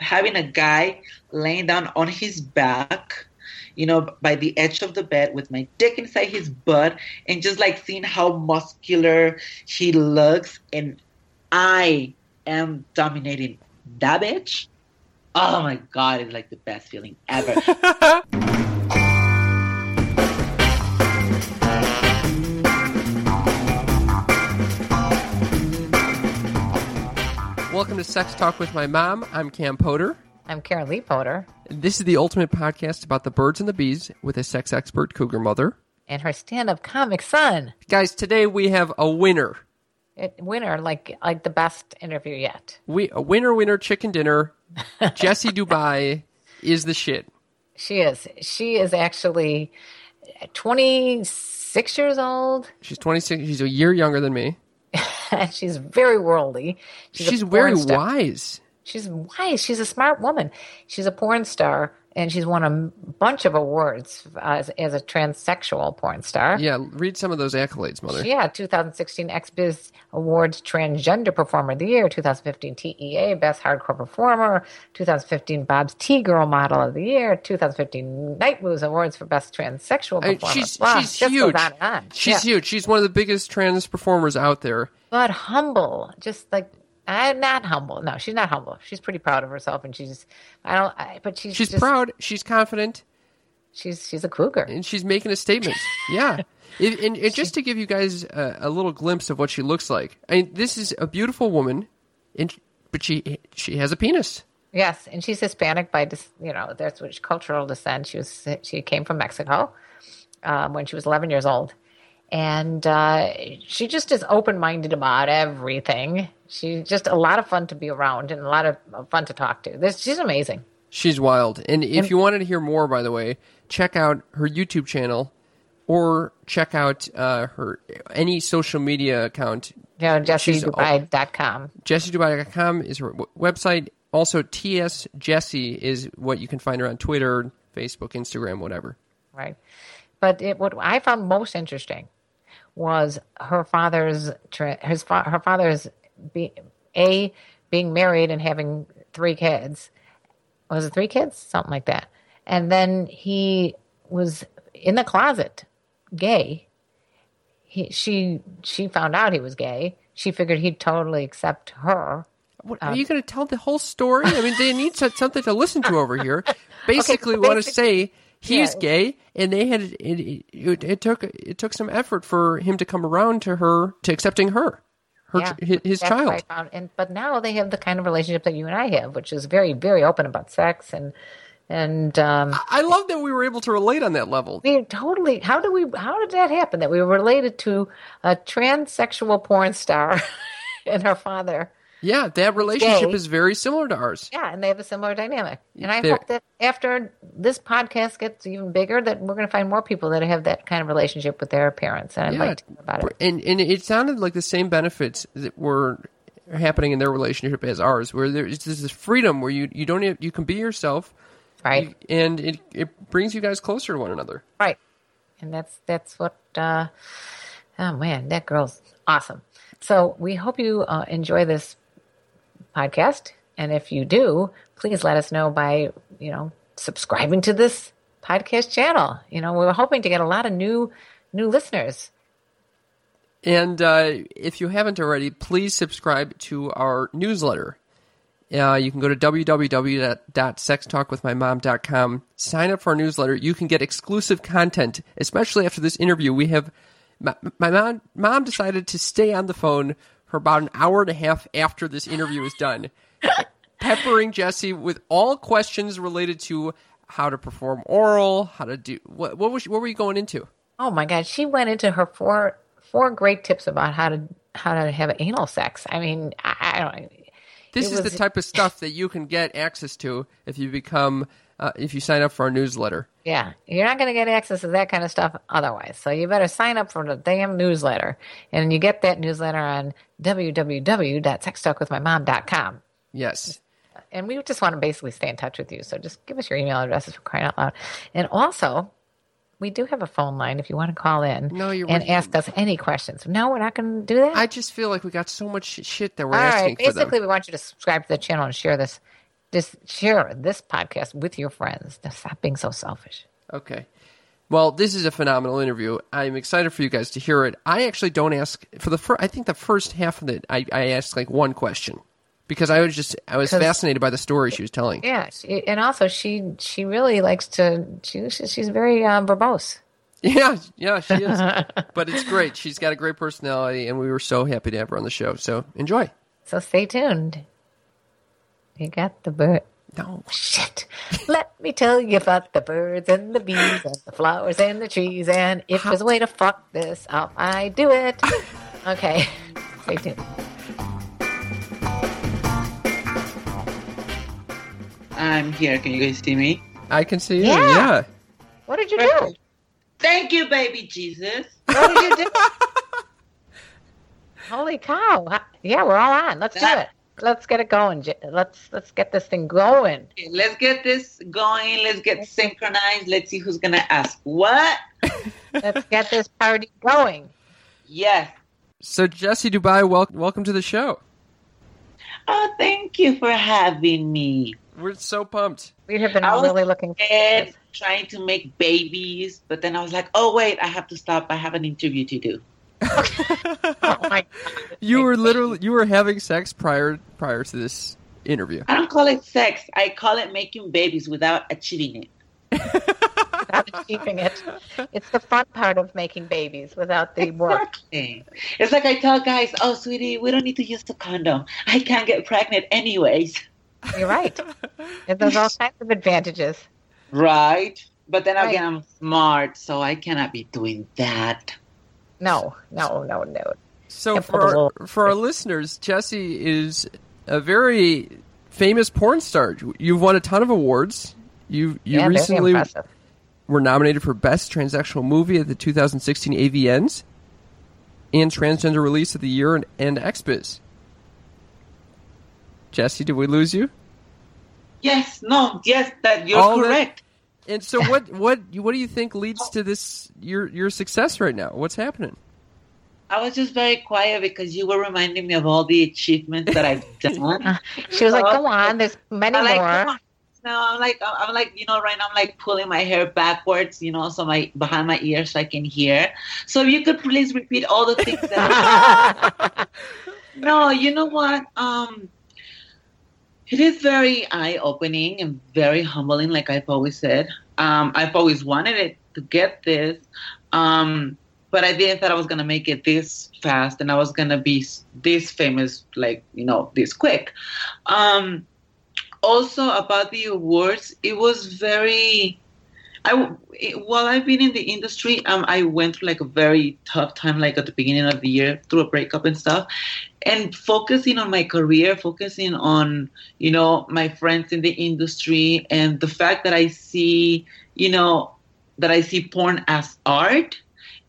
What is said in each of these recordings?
Having a guy laying down on his back, you know, by the edge of the bed with my dick inside his butt and just like seeing how muscular he looks and I am dominating that bitch. Oh my god, it's like the best feeling ever. Welcome to Sex Talk with My Mom. I'm Cam Potter. I'm Karen Lee Potter. This is the ultimate podcast about the birds and the bees with a sex expert cougar mother. And her stand-up comic son. Guys, today we have a winner. It, winner, like like the best interview yet. We a winner winner chicken dinner. Jessie Dubai is the shit. She is. She is actually 26 years old. She's 26. She's a year younger than me. she's very worldly. She's, she's very wise. She's wise. She's a smart woman. She's a porn star, and she's won a bunch of awards uh, as, as a transsexual porn star. Yeah, read some of those accolades, mother. Yeah, 2016 XBiz Awards Transgender Performer of the Year, 2015 TEA Best Hardcore Performer, 2015 Bob's T Girl Model of the Year, 2015 Night Moves Awards for Best Transsexual Performer. she's she's huge. On on. She's yeah. huge. She's one of the biggest trans performers out there. But humble, just like I'm not humble. No, she's not humble. She's pretty proud of herself, and she's I don't. I, but she's she's just, proud. She's confident. She's she's a cougar, and she's making a statement. yeah, it, and, and, just to give you guys a, a, little glimpse of what she looks like. I mean, this is a beautiful woman, and but she she has a penis. Yes, and she's Hispanic by you know that's which cultural descent. She was she came from Mexico um, when she was 11 years old, and uh, she just is open minded about everything. She's just a lot of fun to be around and a lot of fun to talk to. This, she's amazing. She's wild. And if you wanted to hear more, by the way, check out her YouTube channel or check out uh, her any social media account. Yeah, jessiedubai.com. Jessiedubai.com is her website. Also, TS Jessie is what you can find her on Twitter, Facebook, Instagram, whatever. Right. But it, what I found most interesting was her father's his her father's be, a being married and having three kids. Was it three kids? Something like that. And then he was in the closet, gay. He, she she found out he was gay. She figured he'd totally accept her. What, are um, you going to tell the whole story? I mean, they need something to listen to over here. Basically, okay, so want to say he's yeah. gay, and they had it, it, it, took it took some effort for him to come around to her to accepting her her yeah, his, his child. And but now they have the kind of relationship that you and I have, which is very very open about sex and and um, I love that we were able to relate on that level. We totally. How did we? How did that happen? That we were related to a transsexual porn star and her father yeah, that relationship is very similar to ours. Yeah, and they have a similar dynamic. And I They're, hope that after this podcast gets even bigger, that we're going to find more people that have that kind of relationship with their parents. And I'd yeah. like to hear about it. And and it sounded like the same benefits that were happening in their relationship as ours, where there's this freedom where you you don't have, you can be yourself, right? and it it brings you guys closer to one another, right? And that's that's what. Uh, oh man, that girl's awesome. So we hope you uh, enjoy this podcast. And if you do, please let us know by, you know, subscribing to this podcast channel. You know, we're hoping to get a lot of new new listeners. And uh, if you haven't already, please subscribe to our newsletter. Uh, you can go to www.sextalkwithmymom.com, sign up for our newsletter. You can get exclusive content, especially after this interview. We have my, my mom, mom decided to stay on the phone for about an hour and a half after this interview is done, peppering Jesse with all questions related to how to perform oral, how to do what. What was what were you going into? Oh my God, she went into her four four great tips about how to how to have anal sex. I mean, I, I don't. This is was- the type of stuff that you can get access to if you become uh, if you sign up for our newsletter. Yeah, you're not going to get access to that kind of stuff otherwise. So you better sign up for the damn newsletter, and you get that newsletter on www.sextalkwithmymom.com. Yes. And we just want to basically stay in touch with you. So just give us your email addresses for crying out loud. And also, we do have a phone line if you want to call in No, you're- and ask us any questions. No, we're not going to do that. I just feel like we got so much shit that we're All asking right. for them. Basically, we want you to subscribe to the channel and share this, this share this podcast with your friends. Now, Stop being so selfish. Okay. Well, this is a phenomenal interview. I'm excited for you guys to hear it. I actually don't ask for the first. I think the first half of it, I, I asked like one question because I was just I was fascinated by the story she was telling. Yeah, she, and also she she really likes to. She she's very um, verbose. Yeah, yeah, she is. but it's great. She's got a great personality, and we were so happy to have her on the show. So enjoy. So stay tuned. You got the bird. No, Shit. Let me tell you about the birds and the bees and the flowers and the trees. And if there's a way to fuck this up, I do it. Okay. Stay tuned. I'm here. Can you guys see me? I can see you. Yeah. Yeah. What did you do? Thank you, baby Jesus. What did you do? Holy cow! Yeah, we're all on. Let's do it. Let's get it going. Let's let's get this thing going. Okay, let's get this going. Let's get synchronized. Let's see who's gonna ask what. Let's get this party going. Yes. So Jesse Dubai, wel- welcome to the show. Oh, thank you for having me. We're so pumped. We have been I was really looking. And trying to make babies, but then I was like, oh wait, I have to stop. I have an interview to do. Oh my You were literally you were having sex prior prior to this interview. I don't call it sex. I call it making babies without achieving it. without achieving it. It's the fun part of making babies without the work. It's like I tell guys, oh, sweetie, we don't need to use the condom. I can't get pregnant anyways. You're right. And there's all kinds of advantages. Right? But then Right. again, I'm smart, so I cannot be doing that. No, no, no, no. So for for our, little- for our listeners, Jesse is a very famous porn star. You've won a ton of awards. You you yeah, recently were nominated for Best Transsexual Movie at the 2016 AVNs and Transgender Release of the Year and, and XBiz. Jesse, did we lose you? Yes, no, yes, that you're All that- correct. And so what what what do you think leads to this your your success right now? What's happening? I was just very quiet because you were reminding me of all the achievements that I've done. She was like, "Go on, there's many I'm like, more." come on. No, I'm like, I'm like, you know, right now I'm like pulling my hair backwards, you know, so my behind my ear so I can hear. So if you could please repeat all the things that. no, you know what? Um, it is very eye opening and very humbling, like I've always said. Um, I've always wanted it to get this, um, but I didn't thought I was gonna make it this fast and I was gonna be this famous, like you know, this quick. Um, also about the awards, it was very. I it- while I've been in the industry, um, I went through like a very tough time, like at the beginning of the year, through a breakup and stuff, and focusing on my career, focusing on you know my friends in the industry, and the fact that I see, you know, that I see porn as art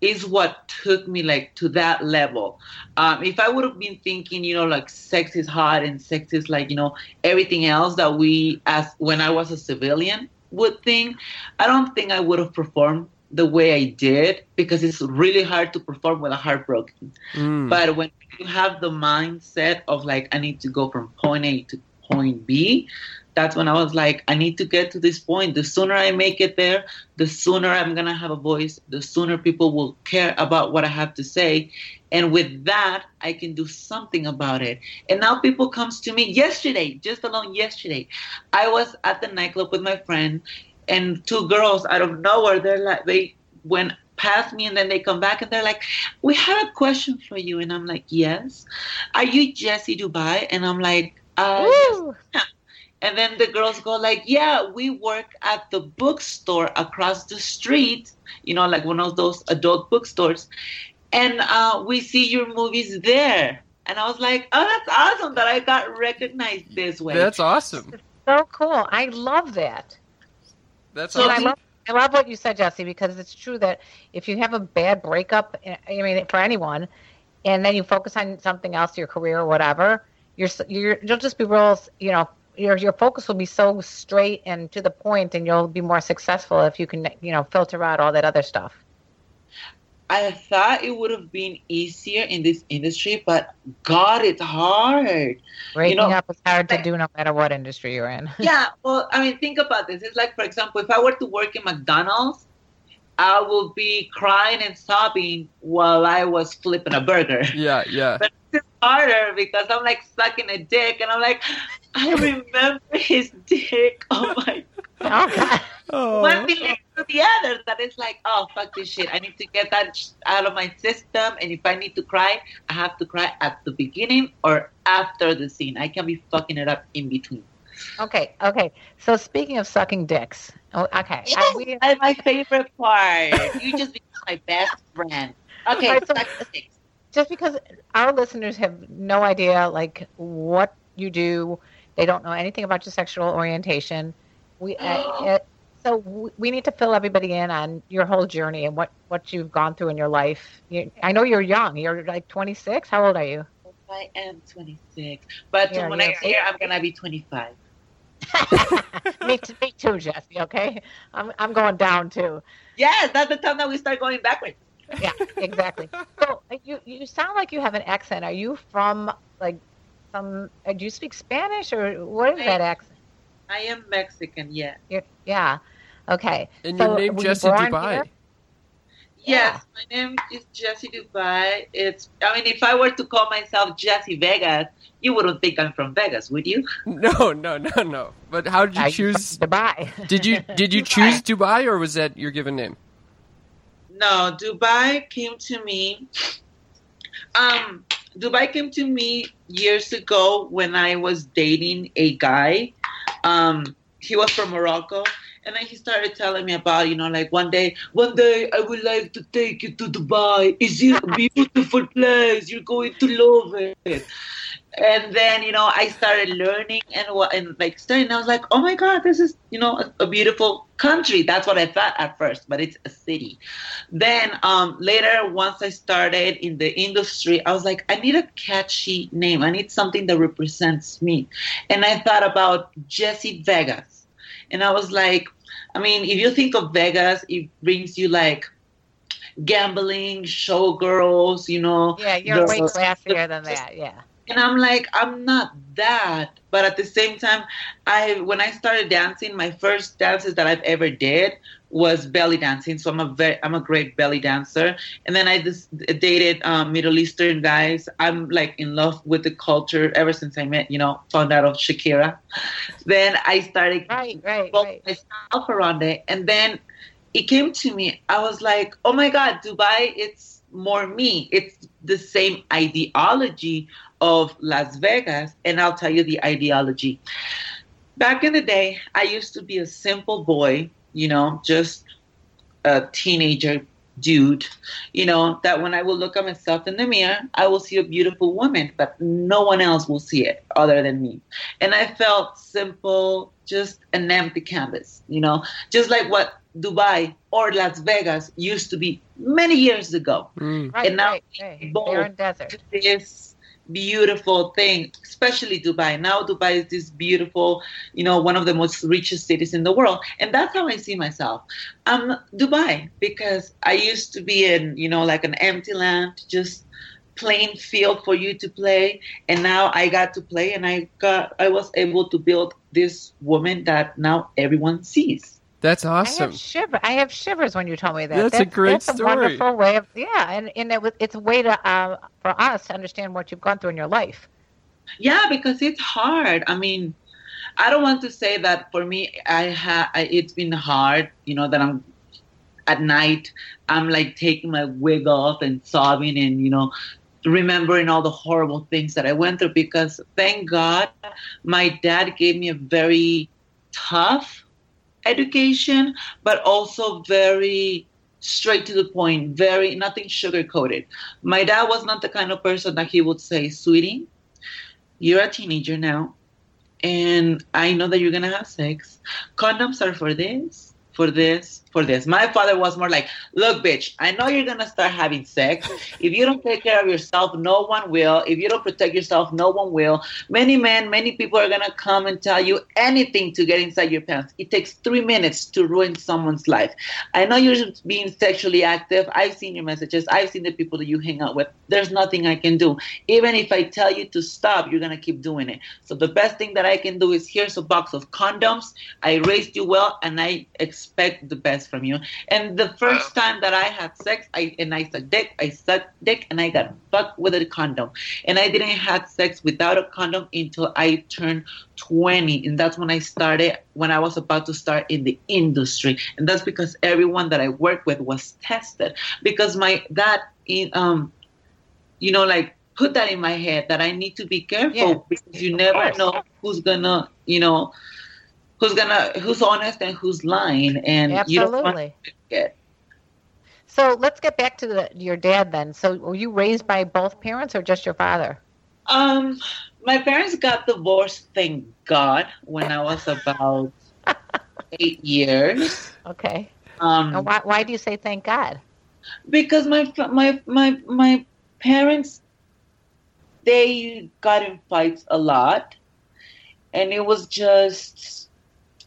is what took me like to that level. Um, if I would have been thinking, you know, like sex is hot and sex is like, you know, everything else that we as when I was a civilian would think, I don't think I would have performed the way I did because it's really hard to perform with a heart broken. Mm. But when you have the mindset of like I need to go from point A to point B, that's when I was like, I need to get to this point. The sooner I make it there, the sooner I'm going to have a voice, the sooner people will care about what I have to say. And with that, I can do something about it. And now people comes to me yesterday, just alone yesterday. I was at the nightclub with my friend and two girls out of nowhere, they're like, they went past me and then they come back and they're like, we had a question for you. And I'm like, yes. Are you Jesse Dubai? And I'm like, uh, yes. And then the girls go like, "Yeah, we work at the bookstore across the street, you know, like one of those adult bookstores, and uh, we see your movies there." And I was like, "Oh, that's awesome that I got recognized this way." That's awesome. So cool. I love that. That's And awesome. I love, I love what you said, Jesse, because it's true that if you have a bad breakup, I mean, for anyone, and then you focus on something else, your career or whatever, you're, s- you're you'll just be real, you know, your your focus will be so straight and to the point, and you'll be more successful if you can, you know, filter out all that other stuff. I thought it would have been easier in this industry, but God, it's hard. Breaking know, up is hard to do no matter what industry you're in. yeah, well, I mean, think about this. It's like, for example, if I were to work in McDonald's, I will be crying and sobbing while I was flipping a burger. Yeah, yeah. But it's harder because I'm like sucking a dick, and I'm like, I remember his dick. Oh my oh, God. one thing leads to the other that is like, oh fuck this shit. I need to get that out of my system, and if I need to cry, I have to cry at the beginning or after the scene. I can be fucking it up in between. Okay, okay. So speaking of sucking dicks, oh, okay. I, we, That's my favorite part. You just become my best friend. Okay, Alright, so- suck the dicks. just because our listeners have no idea like what you do they don't know anything about your sexual orientation. We uh, so we- need to fill everybody in on your whole journey and what what you've gone through in your life. You, i know you're young. You're like 26 how old are you? I am 26, but Yeah, when you're next I'm gonna be 25. me, t- me too jesse okay? I'm, I'm going down too. Yes, that's the time that we start going backwards. yeah exactly. So uh, you you sound like you have an accent. Are you from like some uh, do you speak spanish or what is I- that accent I am Mexican, yeah. You're, yeah. Okay. And So, your name were you Dubai. here? Yes, my name is Jessie Dubai. It's I mean if I were to call myself Jessie Vegas, you wouldn't think I'm from Vegas, would you? No, no, no, no. But how did you Are choose? Dubai? Did you did you choose Dubai or was that your given name? No, Dubai came to me. Um, Dubai came to me years ago when I was dating a guy. Um, he was from Morocco, and then he started telling me about, you know, like one day, one day I would like to take you to Dubai. It's a beautiful place. You're going to love it. And then, you know, I started learning and what and like studying. I was like, oh my god, this is, you know, a, a beautiful country. That's what I thought at first, but it's a city. Then um, later, once I started in the industry, I was like, I need a catchy name. I need something that represents me. And I thought about Jesse Vegas. And I was like, I mean, if you think of Vegas, it brings you like gambling, showgirls, you know. yeah, you're way the- classier than that. Yeah. And I'm like, I'm not that. But at the same time, I when I started dancing, my first dances that I've ever did was belly dancing. So I'm a very, I'm a great belly dancer. And then I just dated um, Middle Eastern guys. I'm like in love with the culture ever since I met, you know, found out of Shakira. Then I started Right, right, right. myself around it. And then it came to me. I was like, oh my God, Dubai, it's more me. It's the same ideology of Las Vegas. And I'll tell you the ideology. Back in the day, I used to be a simple boy, you know, just a teenager dude, you know, that when I will look at myself in the mirror, I will see a beautiful woman, but no one else will see it other than me. And I felt simple, just an empty canvas, you know, just like what Dubai or Las Vegas used to be many years ago. Mm. Right, And now right, right. both- desert. This beautiful thing, especially Dubai. Now Dubai is this beautiful, you know, one of the most richest cities in the world. And that's how I see myself. I'm Dubai because I used to be in, you know, like an empty land, just playing field for you to play and now i got to play and i got i was able to build this woman that now everyone sees that's I awesome. have, shiver, I have shivers when you told me that. That's a great that's story. a wonderful way of yeah, and, and it was, it's a way to uh, for us to understand what you've gone through in your life. yeah because it's hard i mean i don't want to say that for me i have it's been hard you know that i'm at night i'm like taking my wig off and sobbing and you know remembering all the horrible things that i went through because thank god my dad gave me a very tough education but also very straight to the point very nothing sugar coated my dad was not the kind of person that he would say sweetie you're a teenager now and I know that you're gonna have sex. Condoms are for this, for this, for this. My father was more like, look, bitch, I know you're gonna start having sex. If you don't take care of yourself, no one will. If you don't protect yourself, no one will. Many men, many people are gonna come and tell you anything to get inside your pants. It takes three minutes to ruin someone's life. I know you're being sexually active. I've seen your messages. I've seen the people that you hang out with. There's nothing I can do. Even if I tell you to stop, you're gonna keep doing it. So the best thing that I can do is here's a box of condoms. I raised you well, and I expect the best from you. And the first time that I had sex, I and I sucked dick, I sucked dick, and I got fucked with a condom. And I didn't have sex without a condom until I turned 20, and that's when I started. When I was about to start in the industry, and that's because everyone that I worked with was tested. Because my that in um, you know, like put that in my head that I need to be careful Yeah. because you never know who's gonna, you know, who's gonna who's honest and who's lying, and you don't want Absolutely. So let's get back to the, your dad then. So were you raised by both parents or just your father? Um, my parents got divorced, thank God, when I was about eight years. Okay. Um, And why, why do you say thank God? because my my my my parents they got in fights a lot and it was just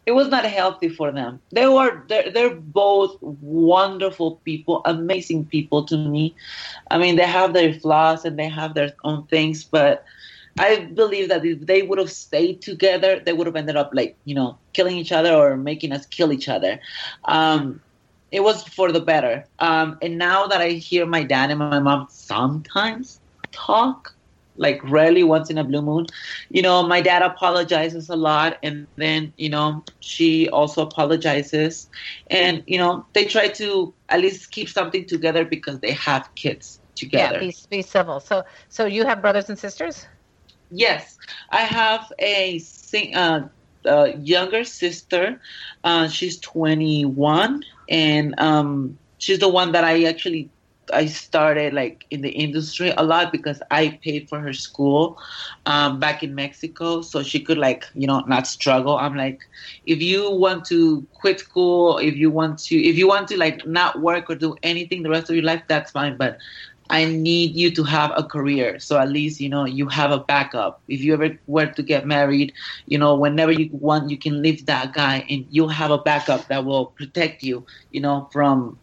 it was not healthy for them. They were they're, they're both wonderful people amazing people to me. I mean they have their flaws and they have their own things but i believe that if they would have stayed together they would have ended up like you know killing each other or making us kill each other. Um it was for the better. Um, and now that I hear my dad and my mom sometimes talk, like rarely once in a blue moon, you know, my dad apologizes a lot, and then you know she also apologizes, and you know they try to at least keep something together because they have kids together. Yeah, be, be civil. So so you have brothers and sisters? Yes, I have a sing, uh, uh, younger sister. Uh, she's 21, and um, she's the one that I actually I started like in the industry a lot because I paid for her school um, back in Mexico, so she could like you know not struggle. I'm like, if you want to quit school, if you want to, if you want to like not work or do anything the rest of your life, that's fine, but I need you to have a career. So at least, you know, you have a backup. If you ever were to get married, you know, whenever you want, you can leave that guy and you'll have a backup that will protect you, you know, from,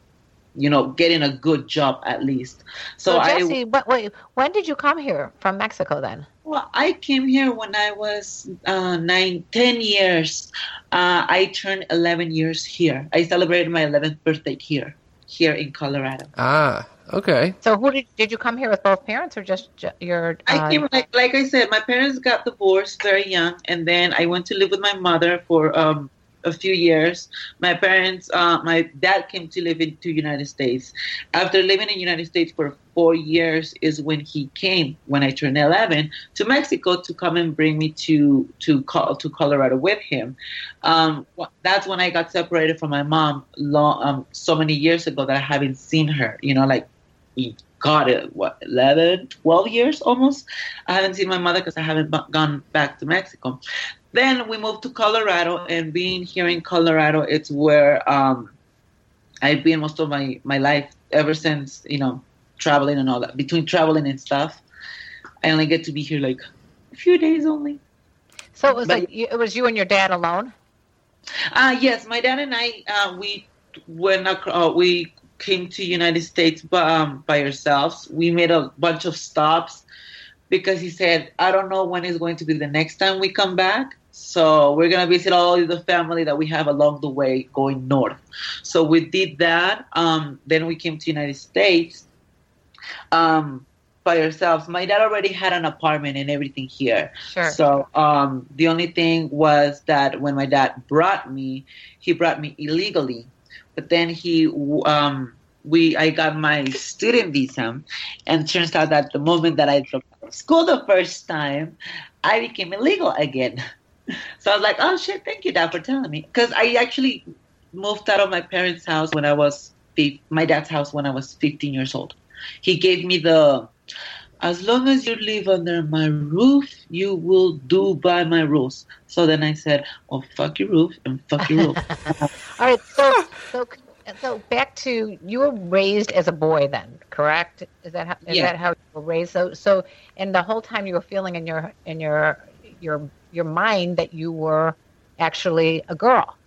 you know, getting a good job at least. So, So, I, Jesse, what, wait, when did you come here from Mexico then? well, I came here when I was uh, nine, ten years. Uh, I turned 11 years here. I celebrated my 11th birthday here, here in Colorado. Ah, okay. So who did did you come here with both parents or just ju- your? I uh, came like like I said, my parents got divorced very young, and then I went to live with my mother for um, a few years. My parents, uh, my dad came to live into United States. After living in United States for four years, is when he came when I turned eleven to Mexico to come and bring me to to to Colorado with him. Um, that's when I got separated from my mom long, um, so many years ago that I haven't seen her. You know, like God, it, what, 11, 12 years almost? I haven't seen my mother because I haven't gone back to Mexico. Then we moved to Colorado, and being here in Colorado, it's where um, I've been most of my, my life ever since, you know, traveling and all that. Between traveling and stuff, I only get to be here like a few days only. so it was but- like you, it was you and your dad alone. Uh, yes, my dad and I, uh, we went, uh, we came to United States by, um, by ourselves. We made a bunch of stops because he said, I don't know when is going to be the next time we come back. So we're gonna visit all the family that we have along the way going north. So we did that. Um, then we came to United States um, by ourselves. My dad already had an apartment and everything here. Sure. So um, the only thing was that when my dad brought me, he brought me illegally. But then he um, we I got my student visa, and turns out that the moment that I dropped out of school the first time, I became illegal again. So I was like, "Oh shit! Thank you, Dad, for telling me." Because I actually moved out of my parents' house when I was my dad's house when I was 15 years old. He gave me the as long as you live under my roof, you will do by my rules. So then I said, "Oh, fuck your roof and fuck your roof." All right, so so so back to you were raised as a boy then, correct? Is that how, is Yeah. that how you were raised? So so and the whole time you were feeling in your in your your your mind that you were actually a girl.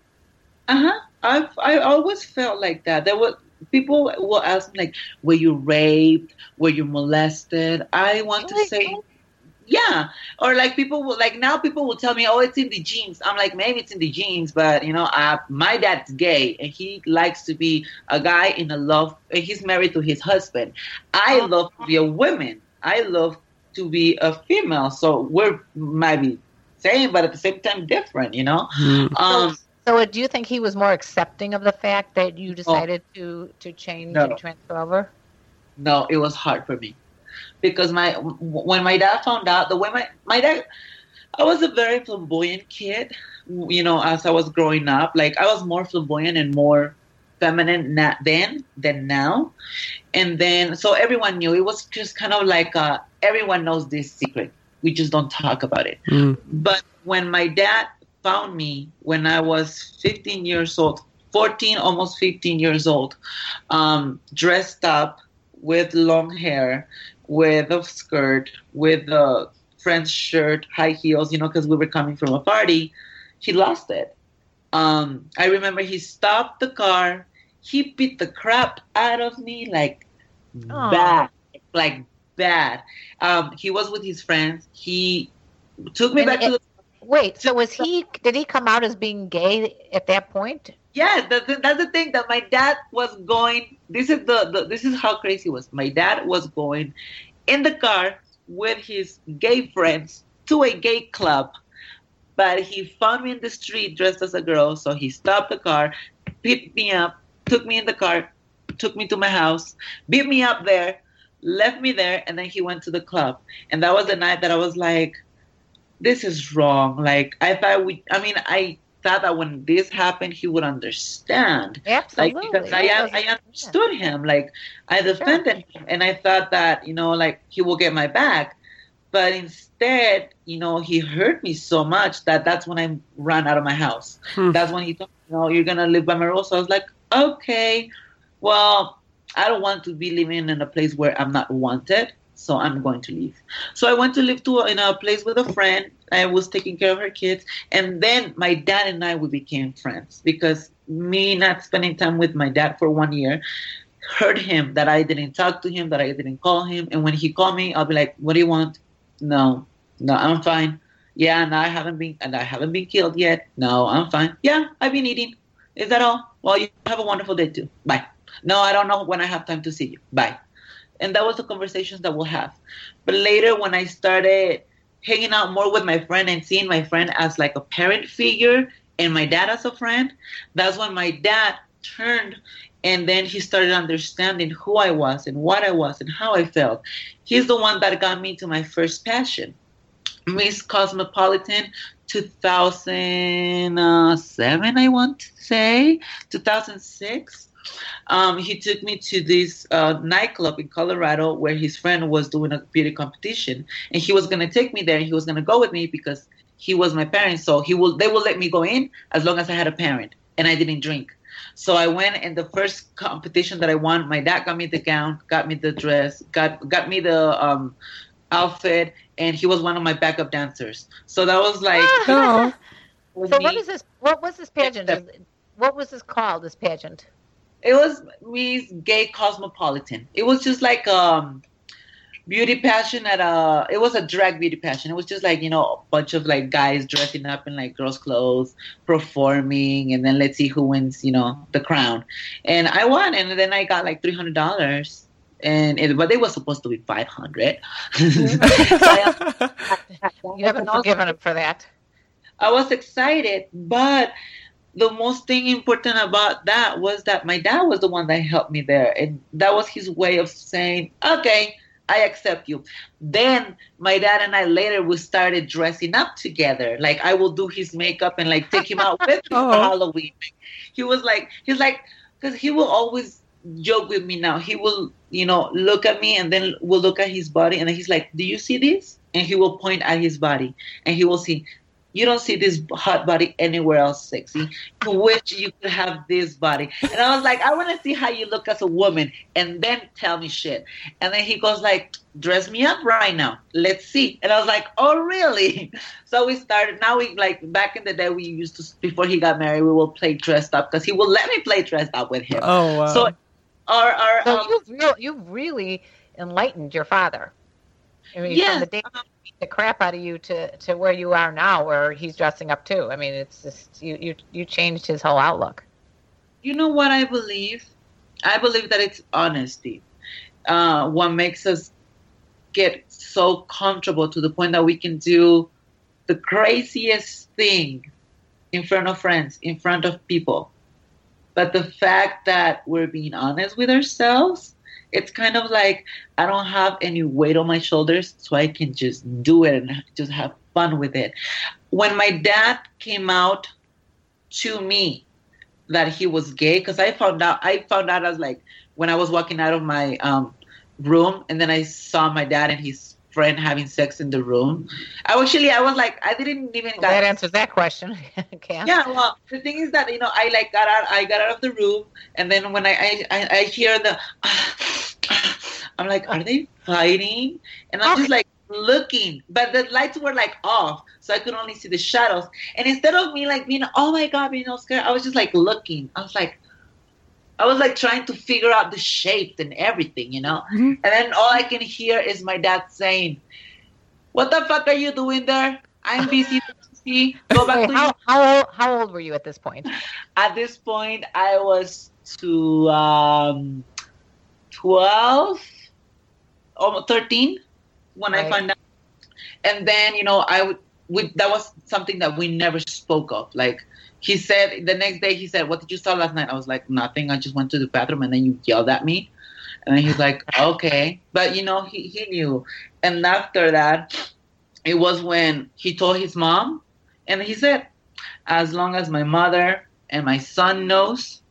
Uh huh. I've I always felt like that. There were people will ask me like, "Were you raped? Were you molested?" I want to say, yeah. Or like people will like now people will tell me, "Oh, it's in the genes." I'm like, maybe it's in the genes, but you know, uh, my dad's gay and he likes to be a guy in a love. He's married to his husband. I love to be a woman. I love to be a female. So we're maybe same, but at the same time different. You know. Um, So do you think he was more accepting of the fact that you decided to to change Oh. No. and transfer over? no, it was hard for me because my when my dad found out the way my my dad, I was a very flamboyant kid. You know, as I was growing up, like I was more flamboyant and more feminine na- then than now. And then, so everyone knew it was just kind of like uh, everyone knows this secret. We just don't talk about it. Mm. But when my dad found me when I was 15 years old, 14, almost 15 years old, um, dressed up with long hair, with a skirt, with a French shirt, high heels, you know, because we were coming from a party, he lost it. Um, I remember he stopped the car. He beat the crap out of me like Aw. bad, like bad. Um, he was with his friends. He took me And back to the Wait, so was he? Did he come out as being gay at that point? Yeah, that's the, that's the thing that my dad was going. This is the, the this is how crazy it was. My dad was going in the car with his gay friends to a gay club, but he found me in the street dressed as a girl. So he stopped the car, picked me up, took me in the car, took me to my house, beat me up there, left me there, and then he went to the club. And that was the night that I was like, this is wrong. Like I thought we. I mean, I thought that when this happened, he would understand. Absolutely. Like because I, Yes, I yeah. understood him. Like I defended him, and I thought that you know, like he will get my back. But instead, you know, he hurt me so much that that's when I ran out of my house. Hmm. That's when he told me, you know, you're gonna live by my rules. So I was like, okay, well, I don't want to be living in a place where I'm not wanted. So I'm going to leave. So I went to live to in a place with a friend. I was taking care of her kids, and then my dad and I we became friends because me not spending time with my dad for one year hurt him that I didn't talk to him, that I didn't call him, and when he called me, I'll be like, "What do you want?" No, no, I'm fine. Yeah, and I haven't been and I haven't been killed yet. No, I'm fine. Yeah, I've been eating. Is that all? Well, you have a wonderful day too. Bye. No, I don't know when I have time to see you. Bye and that was the conversations that we'll have. But later, when I started hanging out more with my friend and seeing my friend as like a parent figure and my dad as a friend, that's when my dad turned and then he started understanding who I was and what I was and how I felt. He's the one that got me to my first passion. Miss Cosmopolitan 2007, I want to say, 2006 um, he took me to this uh, nightclub in Colorado where his friend was doing a beauty competition, and he was going to take me there. and He was going to go with me because he was my parent, so he will. They will let me go in as long as I had a parent and I didn't drink. So I went, and the first competition that I won, my dad got me the gown, got me the dress, got got me the um, outfit, and he was one of my backup dancers. So that was like. Oh, was So me. what is this? What was this pageant? Except- What was this called? This pageant? It was Miss Gay Cosmopolitan. It was just like um beauty passion at a it was a drag beauty passion. It was just like you know a bunch of like guys dressing up in like girls clothes performing and then let's see who wins you know the crown. And i won and then i got like $300 and it, but they were supposed to be 500 you haven't forgiven him for that. I was excited but the most thing important about that was that my dad was the one that helped me there and that was his way of saying okay I accept you. Then my dad and I later we started dressing up together. Like I will do his makeup and like take him out with me oh. for Halloween. He was like, he's like, because he will always joke with me now. He will, you know, look at me and then will look at his body and then he's like, do you see this? And he will point at his body and he will see, you don't see this hot body anywhere else sexy. You wish you could have this body. And I was like, I want to see how you look as a woman and then tell me shit. And then he goes like, dress me up right now. Let's see. And I was like, oh, really? So we started. Now we like back in the day, we used to, before he got married, we will play dressed up because he will let me play dressed up with him. Oh, wow. So our, our, so um, you, you really enlightened your father. I mean, yes. from the day the crap out of you to, to where you are now, where he's dressing up too. I mean, it's just you you you changed his whole outlook. You know what I believe? I believe that it's honesty. Uh, what makes us get so comfortable to the point that we can do the craziest thing in front of friends, in front of people. But the fact that we're being honest with ourselves it's kind of like I don't have any weight on my shoulders, so I can just do it and just have fun with it. When my dad came out to me that he was gay, because I found out, I found out as like when I was walking out of my um, room, and then I saw my dad and his friend having sex in the room. I actually, I was like, I didn't even. Well, that answers that question. okay. Yeah. Well, the thing is that you know, I like got out. I got out of the room, and then when I I, I hear the, I'm like, are they fighting? And I'm just like looking, but the lights were like off, so I could only see the shadows. And instead of me like being, oh my god, being all scared, I was just like looking. I was like. I was like trying to figure out the shape and everything, you know? Mm-hmm. And then all I can hear is my dad saying, What the fuck are you doing there? I'm busy. Go back to how, how, old, how old were you at this point? At this point, I was to um, 12, almost 13 when right. I found out. And then, you know, I would, we, that was something that we never spoke of. Like, he said the next day he said what did you saw last night? I was like nothing. I just went to the bathroom and then you yelled at me. And he's like okay. But you know he, he knew. And after that it was when he told his mom and he said as long as my mother and my son knows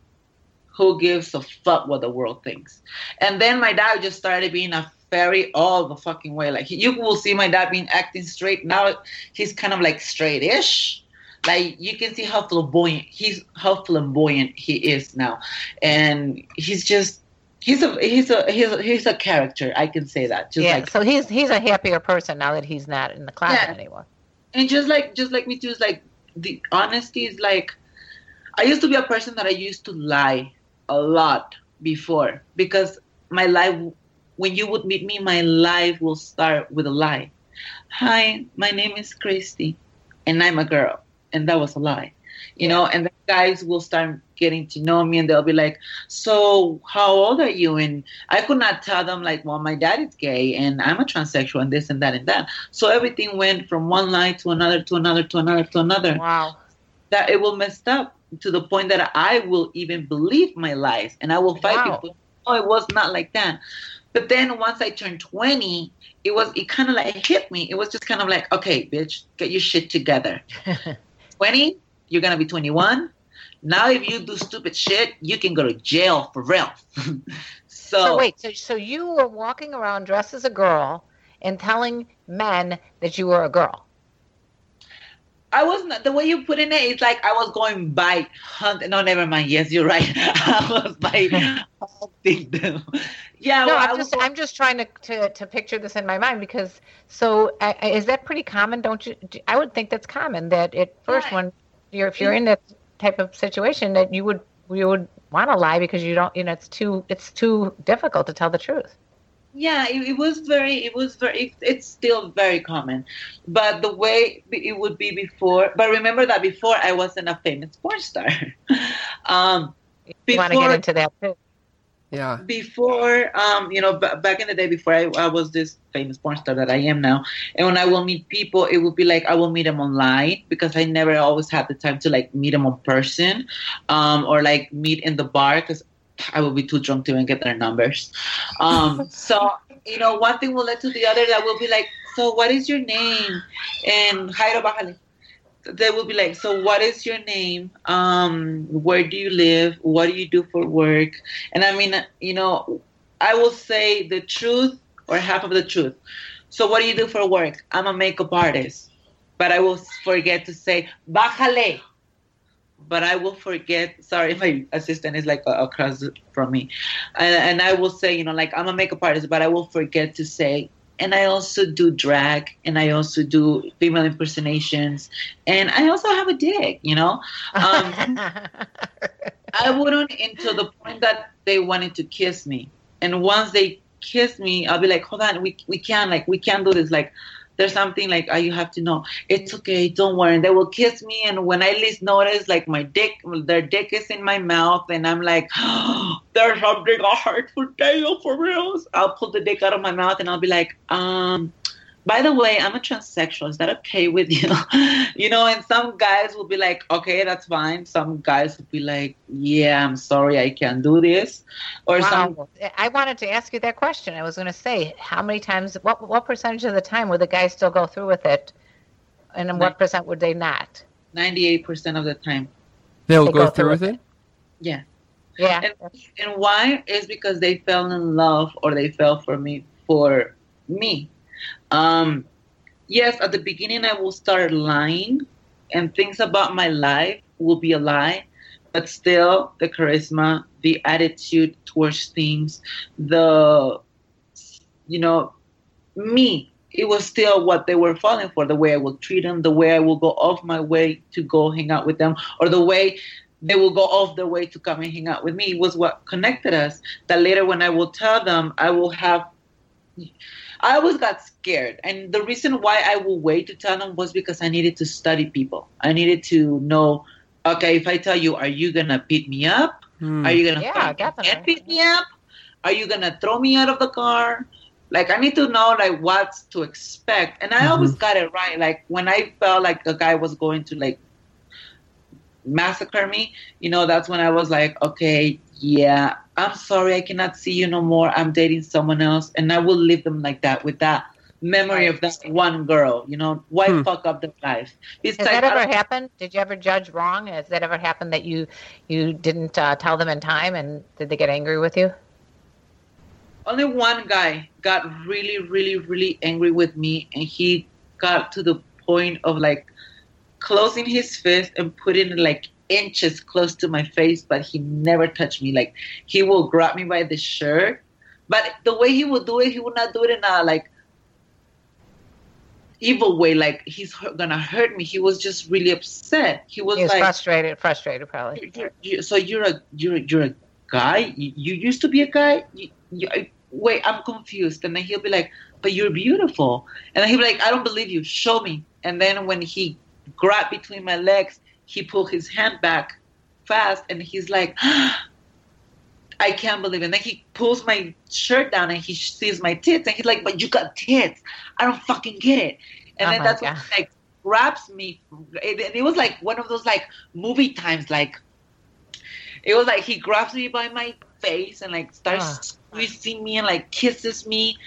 who gives a fuck what the world thinks? And then my dad just started being a fairy all the fucking way. Like you will see my dad being acting straight. Now he's kind of like straight-ish like you can see how flamboyant he's how flamboyant he is now, and he's just he's a he's a he's a, he's a character. I can say that. Just yeah. Like, so he's he's a happier person now that he's not in the closet yeah. anymore. And just like just like me too, is like the honesty is like I used to be a person that I used to lie a lot before because my life when you would meet me my life will start with a lie. Hi, my name is Christy and I'm a girl and that was a lie you know and the guys will start getting to know me and they'll be like so how old are you? And i could not tell them like well my dad is gay and i'm a transsexual and this and that and that. So everything went from one lie to another to another to another to another. Wow. That it will messed up to the point that i will even believe my lies and i will fight wow. people. Oh it was not like that. But then once I turned 20, it was it kind of like hit me. It was just kind of like, okay, bitch, get your shit together. 20, you're gonna be 21. Now, if you do stupid shit, you can go to jail for real. so, so, wait, so so you were walking around dressed as a girl and telling men that you were a girl. I wasn't the way you put in it. It's like I was going by hunt. No, never mind. Yes, you're right. I was by hunting them. Yeah. No, well, I'm just was, I'm just trying to, to to picture this in my mind because so I, is that pretty common? Don't you? I would think that's common that at first when you're if you're in that type of situation that you would you would want to lie because you don't, you know, it's too it's too difficult to tell the truth. Yeah, it, it was very, it was very, it, it's still very common, but the way it would be before. But remember that before I wasn't a famous porn star. um, you want to get into that too. Yeah. Before, um, you know, b- back in the day, before I, I was this famous porn star that I am now, and when I will meet people, it would be like I will meet them online because I never always had the time to like meet them in person, um, or like meet in the bar because I will be too drunk to even get their numbers. Um, so you know, one thing will lead to the other. That will be like, so what is your name? And Jairo Bajale they will be like, so what is your name? Um, where do you live? What do you do for work? And I mean, you know, I will say the truth or half of the truth. So what do you do for work? I'm a makeup artist, but I will forget to say bájale. But I will forget. Sorry, my assistant is like across from me, and, and I will say, you know, like I'm a makeup artist, but I will forget to say and I also do drag and I also do female impersonations and I also have a dick, you know. Um, I wouldn't until the point that they wanted to kiss me, and once they kiss me, I'll be like, hold on, we we can't like we can't do this like there's something like oh, you have to know. It's okay don't worry. And they will kiss me and when i least notice like my dick their dick is in my mouth and i'm like oh, there's something for Dale for real i'll pull the dick out of my mouth and i'll be like um by the way, I'm a transsexual. Is that okay with you? you know, and some guys will be like, okay, that's fine. Some guys will be like, yeah, I'm sorry, I can't do this. Or wow. some. I wanted to ask you that question. I was going to say, how many times, what what percentage of the time would the guys still go through with it, and what percent would they not? Ninety-eight percent of the time. They'll they go, go, through, with it. it? Yeah. Yeah. And, and why is because they fell in love or they fell for me for me um, yes, at the beginning, I will start lying, and things about my life will be a lie, but still, the charisma, the attitude towards things, the, you know, me, it was still what they were falling for the way I will treat them, the way I will go off my way to go hang out with them, or the way they will go off their way to come and hang out with me was what connected us. That later, when I will tell them, I will have I always got scared. And the reason why I will wait to tell them was because I needed to study people. I needed to know, okay, if I tell you, are you going to beat me up? Hmm. Are you going to yeah, beat me up? Are you going to throw me out of the car? Like, I need to know, like, what to expect. And I mm-hmm. always got it right. Like, when I felt like a guy was going to, like, massacre me, you know, that's when I was like, okay, yeah, I'm sorry, I cannot see you no more. I'm dating someone else. And I will leave them like that with that memory of that one girl. You know, why hmm. fuck up their life? It's Has like, that ever happened? Did you ever judge wrong? Has that ever happened that you you didn't uh, tell them in time, and did they get angry with you? Only one guy got really, really, really angry with me, and he got to the point of like closing his fist and putting like inches close to my face, but he never touched me. Like he will grab me by the shirt, but the way he would do it, he would not do it in a like evil way. Like he's gonna hurt me. He was just really upset. He was, he was like frustrated. Frustrated, probably. You're, you're, so you're a you're you're a guy. You, you used to be a guy. You, wait, I'm confused. And then he'll be like, "But you're beautiful." And then he'll be like, "I don't believe you. Show me." And then when he grabbed between my legs he pulled his hand back fast and he's like, I can't believe it. And then he pulls my shirt down and he sees my tits and he's like, But you got tits. I don't fucking get it. And oh then that's God. when he like grabs me. It, it was like one of those like movie times, like it was like he grabs me by my face and like starts squeezing me and like kisses me.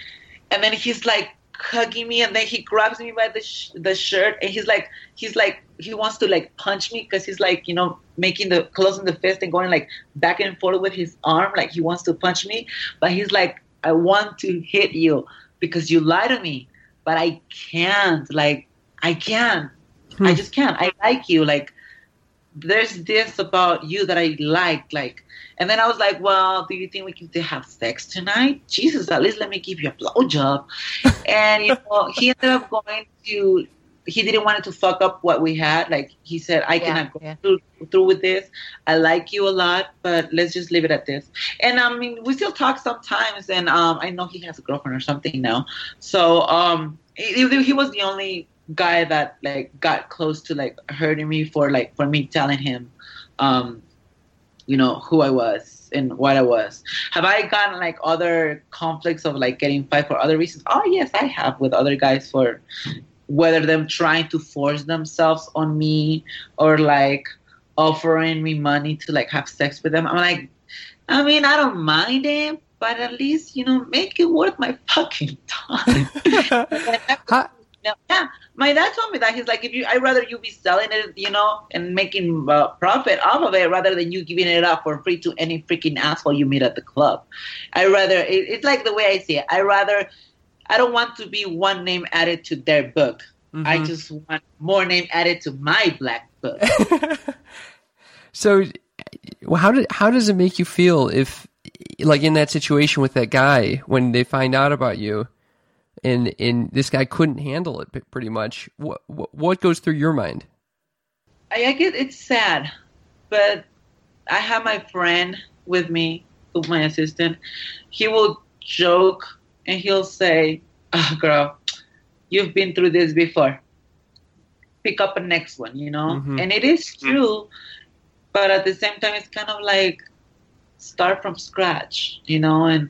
And then he's like hugging me and then he grabs me by the sh- the shirt and he's like he's like he wants to like punch me because he's like you know making the closing the fist and going like back and forth with his arm like he wants to punch me. But he's like I want to hit you because you lie to me but I can't like I can't. Hmm. I just can't. I like you like there's this about you that I like like and then I was like, well, do you think we can still have sex tonight? Jesus, at least let me give you a blowjob. and, you know, he ended up going to he didn't want to fuck up what we had. Like he said, I Yeah, cannot go yeah. through, through with this. I like you a lot, but let's just leave it at this. And I mean, we still talk sometimes. And um, I know he has a girlfriend or something now. So um, he, he was the only guy that like got close to like hurting me for like for me telling him, um, you know, who I was and what I was. Have I gotten like other conflicts of like getting fight for other reasons? Oh yes, I have with other guys for whether them trying to force themselves on me or like offering me money to like have sex with them. I'm like, I mean, I don't mind it, but at least you know, make it worth my fucking time. How, No, yeah, my dad told me that he's like, if you, I'd rather you be selling it, you know, and making uh, profit off of it rather than you giving it up for free to any freaking asshole you meet at the club. I rather it, it's like the way I see it. I rather I don't want to be one name added to their book. I Mhm. just want more name added to my black book. so, how did how does it make you feel if, like, in that situation with that guy when they find out about you, and and this guy couldn't handle it pretty much? What what, what goes through your mind? I, I get it's sad, but I have my friend with me, who's my assistant. He will joke and he'll say, oh, "Girl, you've been through this before. Pick up a next one," you know. Mhm. And it is true, but at the same time, it's kind of like start from scratch, you know. And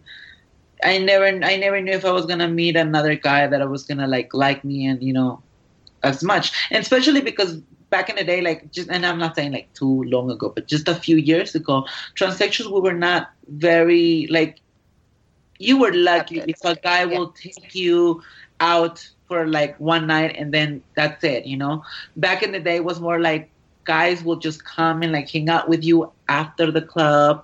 I never, I never knew if I was gonna meet another guy that I was gonna like like me and you know as much, and especially because back in the day, like just, and I'm not saying like too long ago, but just a few years ago, transsexuals we were not very like. You were lucky if a guy will take you out for like one night and then that's it, you know. Back in the day, it was more like guys will just come and like hang out with you after the club,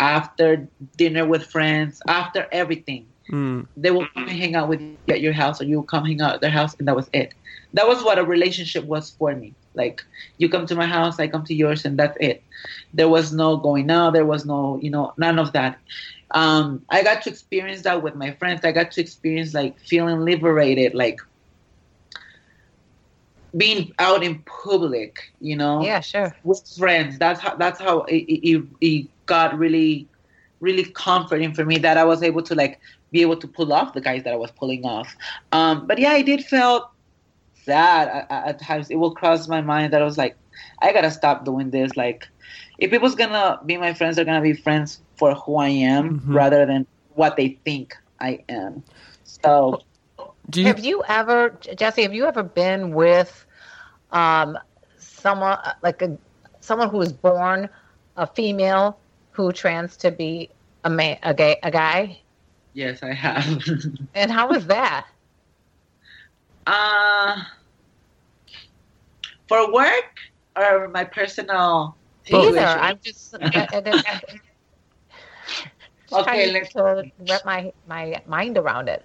after dinner with friends, after everything. Mm. they will come and hang out with you at your house or you will come hang out at their house and that was it. That was what a relationship was for me. Like you come to my house i come to yours and that's it. There was no going out there was no you know none of that. Um, i got to experience that with my friends. I got to experience like feeling liberated like being out in public you know Yeah, sure. with friends. That's how that's how it, it, it got really, really comforting for me that I was able to like be able to pull off the guys that I was pulling off. Um, but yeah, I did feel sad at, at times. It will cross my mind that I was like, I gotta stop doing this. Like, if people's gonna be my friends, they're gonna be friends for who I am Mhm. rather than what they think I am. So Do you? Have you ever, Jesse? Have you ever been with um, someone like a someone who was born a female who trans to be a man, a gay, a guy? yes, I have. And how was that? Uh, for work or my personal Either. I'm just, I, I, didn't- I, just Okay, trying let's- to wrap my my mind around it.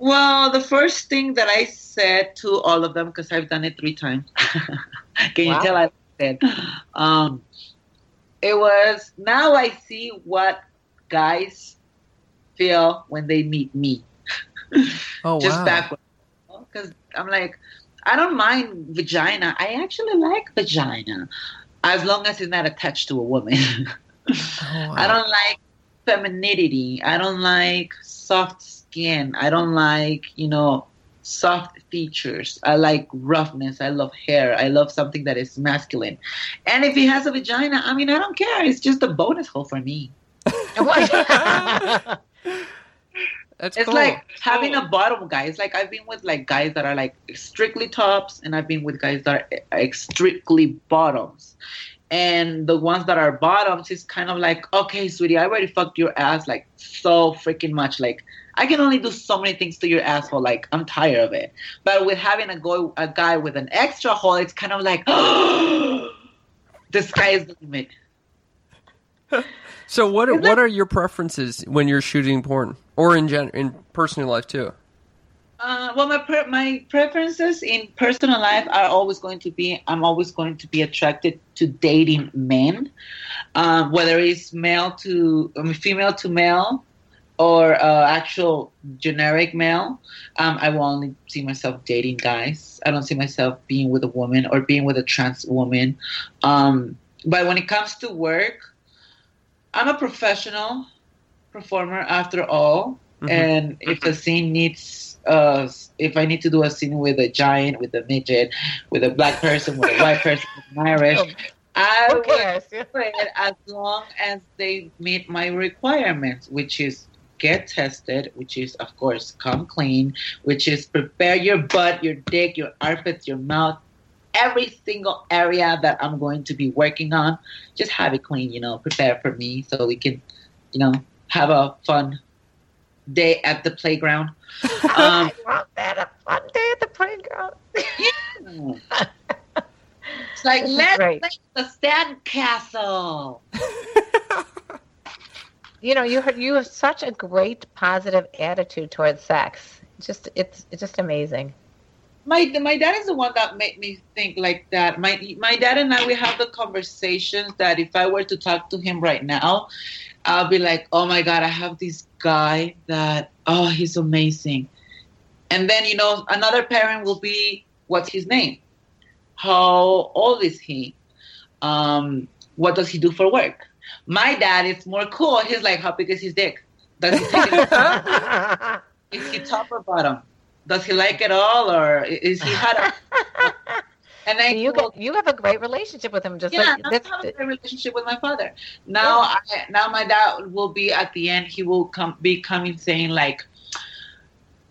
Well, the first thing that I said to all of them, because I've done it three times, can you tell I said, um, it was now I see what guys feel when they meet me. oh Just wow. backwards. Because I'm like, I don't mind vagina. I actually like vagina as long as it's not attached to a woman. Oh, I don't like femininity. I don't like soft skin. I don't like, you know, soft features. I like roughness. I love hair. I love something that is masculine. And if he has a vagina, I mean, I don't care. It's just a bonus hole for me. That's It's cool. like having a bottom guy. It's like I've been with like guys that are like strictly tops, and I've been with guys that are eh, eh, strictly bottoms. And the ones that are bottoms is kind of like, okay, sweetie, I already fucked your ass like so freaking much. Like I can only do so many things to your asshole. Like I'm tired of it. But with having a go a guy with an extra hole, it's kind of like, the sky is the limit. So what are, what that- are your preferences when you're shooting porn or in gen- in personal life too? Uh, well, my pre- my preferences in personal life are always going to be I'm always going to be attracted to dating men, um, whether it's male to I mean, female to male, or uh, actual generic male, um, I will only see myself dating guys. I don't see myself being with a woman or being with a trans woman. Um, but when it comes to work, I'm a professional performer after all. Mm-hmm. And if a scene needs, uh, if I need to do a scene with a giant, with a midget, with a black person, with a white person, with an Irish, I will do it as long as they meet my requirements, which is get tested, which is, of course, come clean, which is prepare your butt, your dick, your armpits, your mouth, every single area that I'm going to be working on. Just have it clean, you know, prepare for me so we can, you know, have a fun day at the playground. Um, I want that, a fun day at the playground. yeah. It's like, let's play the sand castle you know, you you have such a great positive attitude towards sex. Just it's it's just amazing. My my dad is the one that made me think like that. My my dad and I we have the conversations that if I were to talk to him right now, I'll be like, oh my god, I have this guy that oh he's amazing, and then you know another parent will be what's his name, how old is he, um, what does he do for work my dad is more cool. He's like, how big is his dick? Does he take it? is he top or bottom? Does he like it all, or is he hot? and then you get, you have a great relationship with him. Just yeah, like, I have a great relationship with my father. Now, yeah. I, now my dad will be at the end. He will come be coming saying like,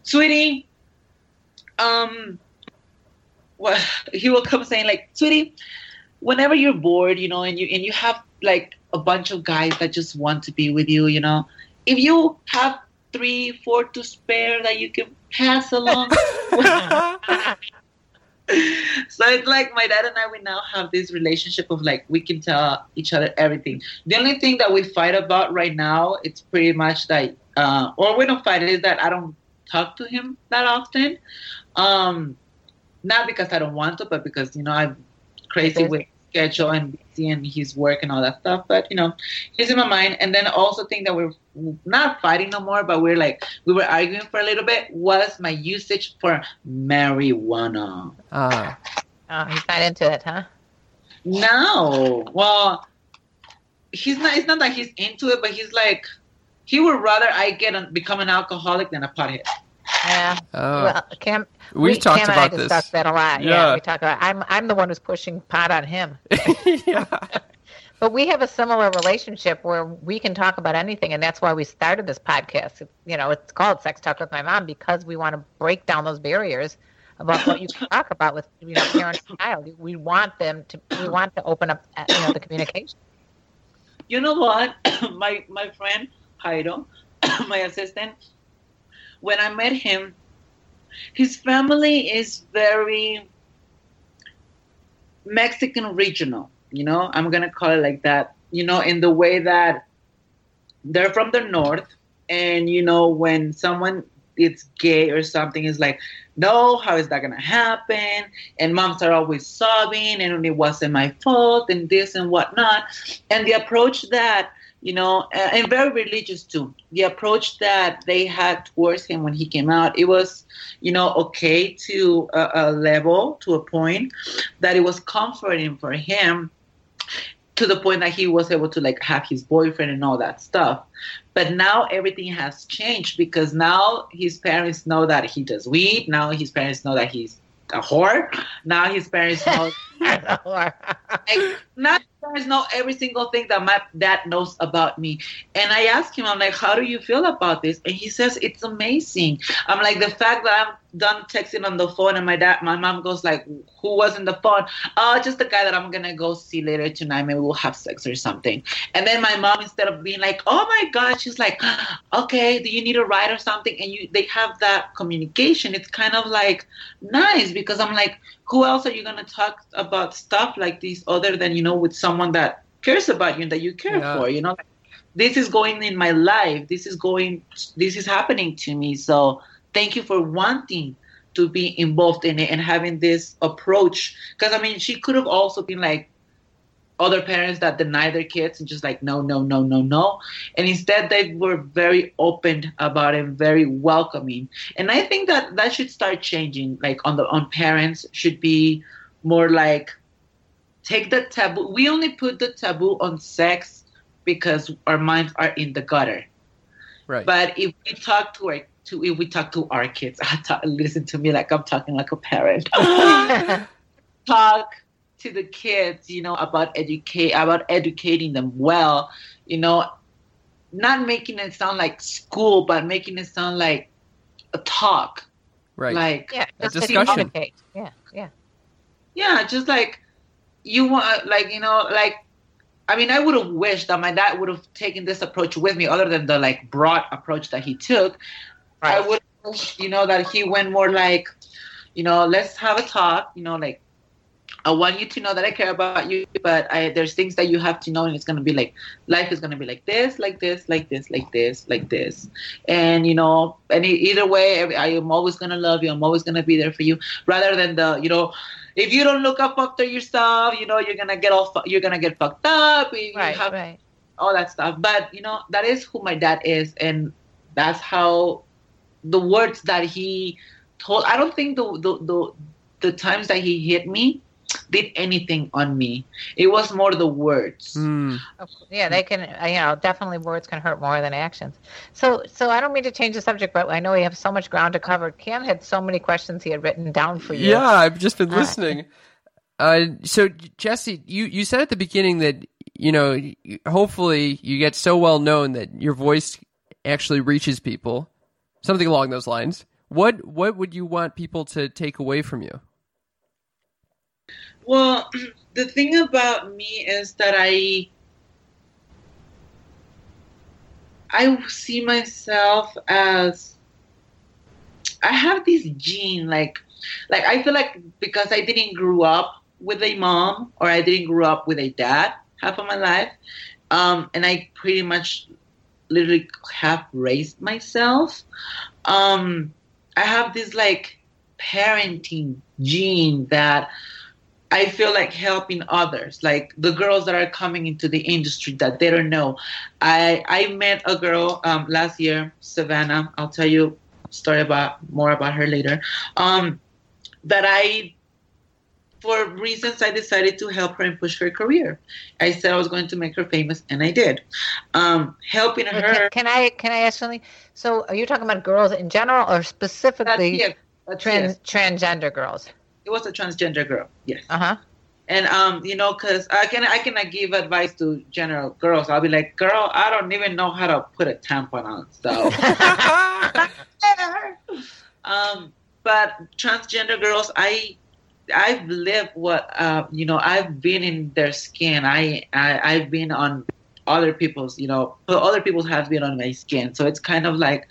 "Sweetie, um, well, he will come saying like, sweetie, whenever you're bored, you know, and you and you have like a bunch of guys that just want to be with you, you know. If you have three, four to spare that you can pass along. so it's like my dad and I we now have this relationship of like we can tell each other everything. The only thing that we fight about right now it's pretty much that uh, or we don't fight is that I don't talk to him that often. Um, not because I don't want to, but because you know I'm crazy with schedule and busy and his work and all that stuff. But you know, he's in my mind. And then also think that we're not fighting no more, but we're like we were arguing for a little bit. Was my usage for marijuana? Ah, oh, he's not into it, huh? No. Well, he's not. It's not that he's into it, but he's like he would rather I get a, become an alcoholic than a pothead. Yeah. Oh. Well, Cam, We've we, talked Cam about and I discussed that a lot. Yeah. yeah. we talk about. I'm I'm the one who's pushing pot on him. yeah. But we have a similar relationship where we can talk about anything, and that's why we started this podcast. You know, it's called Sex Talk with My Mom because we want to break down those barriers about what you can talk about with you know parent and child. We want them to. We want to open up uh, you know the communication. You know what, my my friend Jairo, my assistant, when I met him, his family is very Mexican regional, you know, I'm going to call it like that, you know, in the way that they're from the north. And, you know, when someone is gay or something, is like, no, how is that to happen? And moms are always sobbing, and it wasn't my fault, and this and whatnot. And the approach that you know, uh, and very religious too. The approach that they had towards him when he came out, it was, you know, okay to a, a level, to a point that it was comforting for him to the point that he was able to like have his boyfriend and all that stuff. But now everything has changed because now his parents know that he does weed. Now his parents know that he's a whore. Now his parents know. like, not parents know every single thing that my dad knows about me. And I asked him, I'm like, how do you feel about this? And he says, it's amazing. I'm like, the fact that I'm done texting on the phone and my dad, my mom goes like, who was in the phone? Oh, just the guy that I'm to go see later tonight. Maybe we'll have sex or something. And then my mom, instead of being like, oh my God, she's like, okay, do you need a ride or something? And you, they have that communication. It's kind of like nice because I'm like, who else are you to talk about stuff like this other than, you know, with someone that cares about you and that you care yeah. for, you know? This is going in my life. This is going, this is happening to me. So, thank you for wanting to be involved in it and having this approach. Because I mean, she could have also been like, other parents that deny their kids and just like no no no no no. And instead they were very open about it very welcoming. And i think that that should start changing. Like on the on parents should be more like take the taboo. We only put the taboo on sex because our minds are in the gutter. Right. but if we talk to our to if we talk to our kids talk, listen to me like i'm talking like a parent talk to the kids, you know, about educate about educating them well, you know, not making it sound like school, but making it sound like a talk. right. Like yeah, A just to discussion. Yeah, yeah. yeah, just like you want like, you know, like I mean, I would have wished that my dad would have taken this approach with me other than the like broad approach that he took. I Right. would you know that he went more like, you know, let's have a talk, you know, like I want you to know that I care about you, but I, there's things that you have to know, and it's gonna be like life is gonna be like this, like this, like this, like this, like this, and you know, and either way, every- I am always gonna love you. I'm always gonna be there for you, rather than the, you know, if you don't look up after yourself, you know, you're gonna get all, fu- you're gonna get fucked up. You Right, have right. all that stuff. But you know, that is who my dad is, and that's how the words that he told. I don't think the the the, the times that he hit me did anything on me. It was more the words. Mm. Yeah, they can. uh, You know, definitely words can hurt more than actions. So, so I don't mean to change the subject, but I know we have so much ground to cover. Cam had so many questions he had written down for you. Yeah, I've just been listening. Uh, so Jesse, you, you said at the beginning that you know hopefully you get so well known that your voice actually reaches people, something along those lines. What what would you want people to take away from you? Well, the thing about me is that I I see myself as I have this gene like like I feel like because I didn't grow up with a mom or I didn't grow up with a dad half of my life um, and I pretty much literally have raised myself um, I have this like parenting gene that I feel like helping others, like the girls that are coming into the industry that they don't know. I I met a girl um, last year, Savannah. I'll tell you story about more about her later. Um, that I, for reasons, I decided to help her and push her career. I said I was going to make her famous, and I did. Um, helping her. can I can I ask something? So, are you talking about girls in general, or That's, specifically yes, that's trans yes. transgender girls? It was a transgender girl. Yes. Uh huh. And um, you know, cause I can I cannot give advice to general girls. I'll be like, girl, I don't even know how to put a tampon on. So, um, but transgender girls, I I've lived what uh, you know. I've been in their skin. I, I I've been on other people's. You know, other people have been on my skin. So it's kind of like.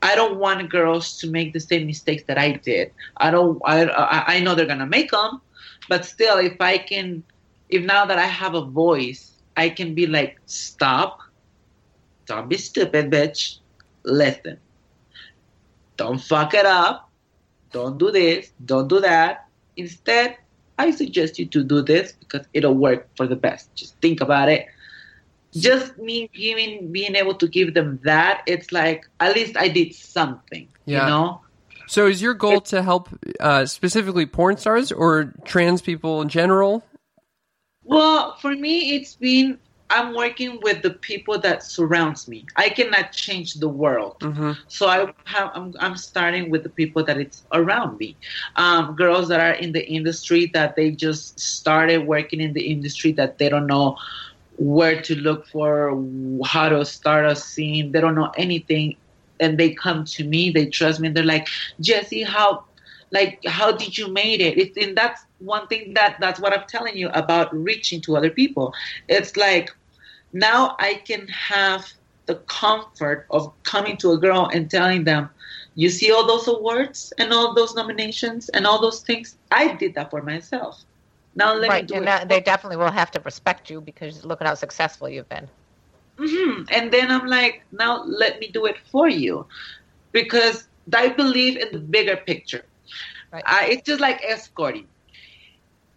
I don't want girls to make the same mistakes that I did. I don't. I I I know they're gonna make them, but still, if I can, if now that I have a voice, I can be like, stop, don't be stupid, bitch. Listen, don't fuck it up. Don't do this. Don't do that. Instead, I suggest you to do this because it'll work for the best. Just think about it. Just me giving, being able to give them that, it's like at least I did something. Yeah. You know. So is your goal to help uh, specifically porn stars or trans people in general? Well, for me, it's been I'm working with the people that surrounds me. I cannot change the world, Mm-hmm. so I have I'm, I'm starting with the people that it's around me. Um, girls that are in the industry that they just started working in the industry that they don't know where to look for, how to start a scene. They don't know anything, and they come to me. They trust me. And they're like, Jesse, how like how did you made it it's and that's one thing that that's what i'm telling you about reaching to other people it's like now i can have the comfort of coming to a girl and telling them you see all those awards and all those nominations and all those things i did that for myself now let me do and it they definitely will have to respect you because look at how successful you've been. hmm And then I'm like, now let me do it for you, because I believe in the bigger picture. Right. It's just like escorting.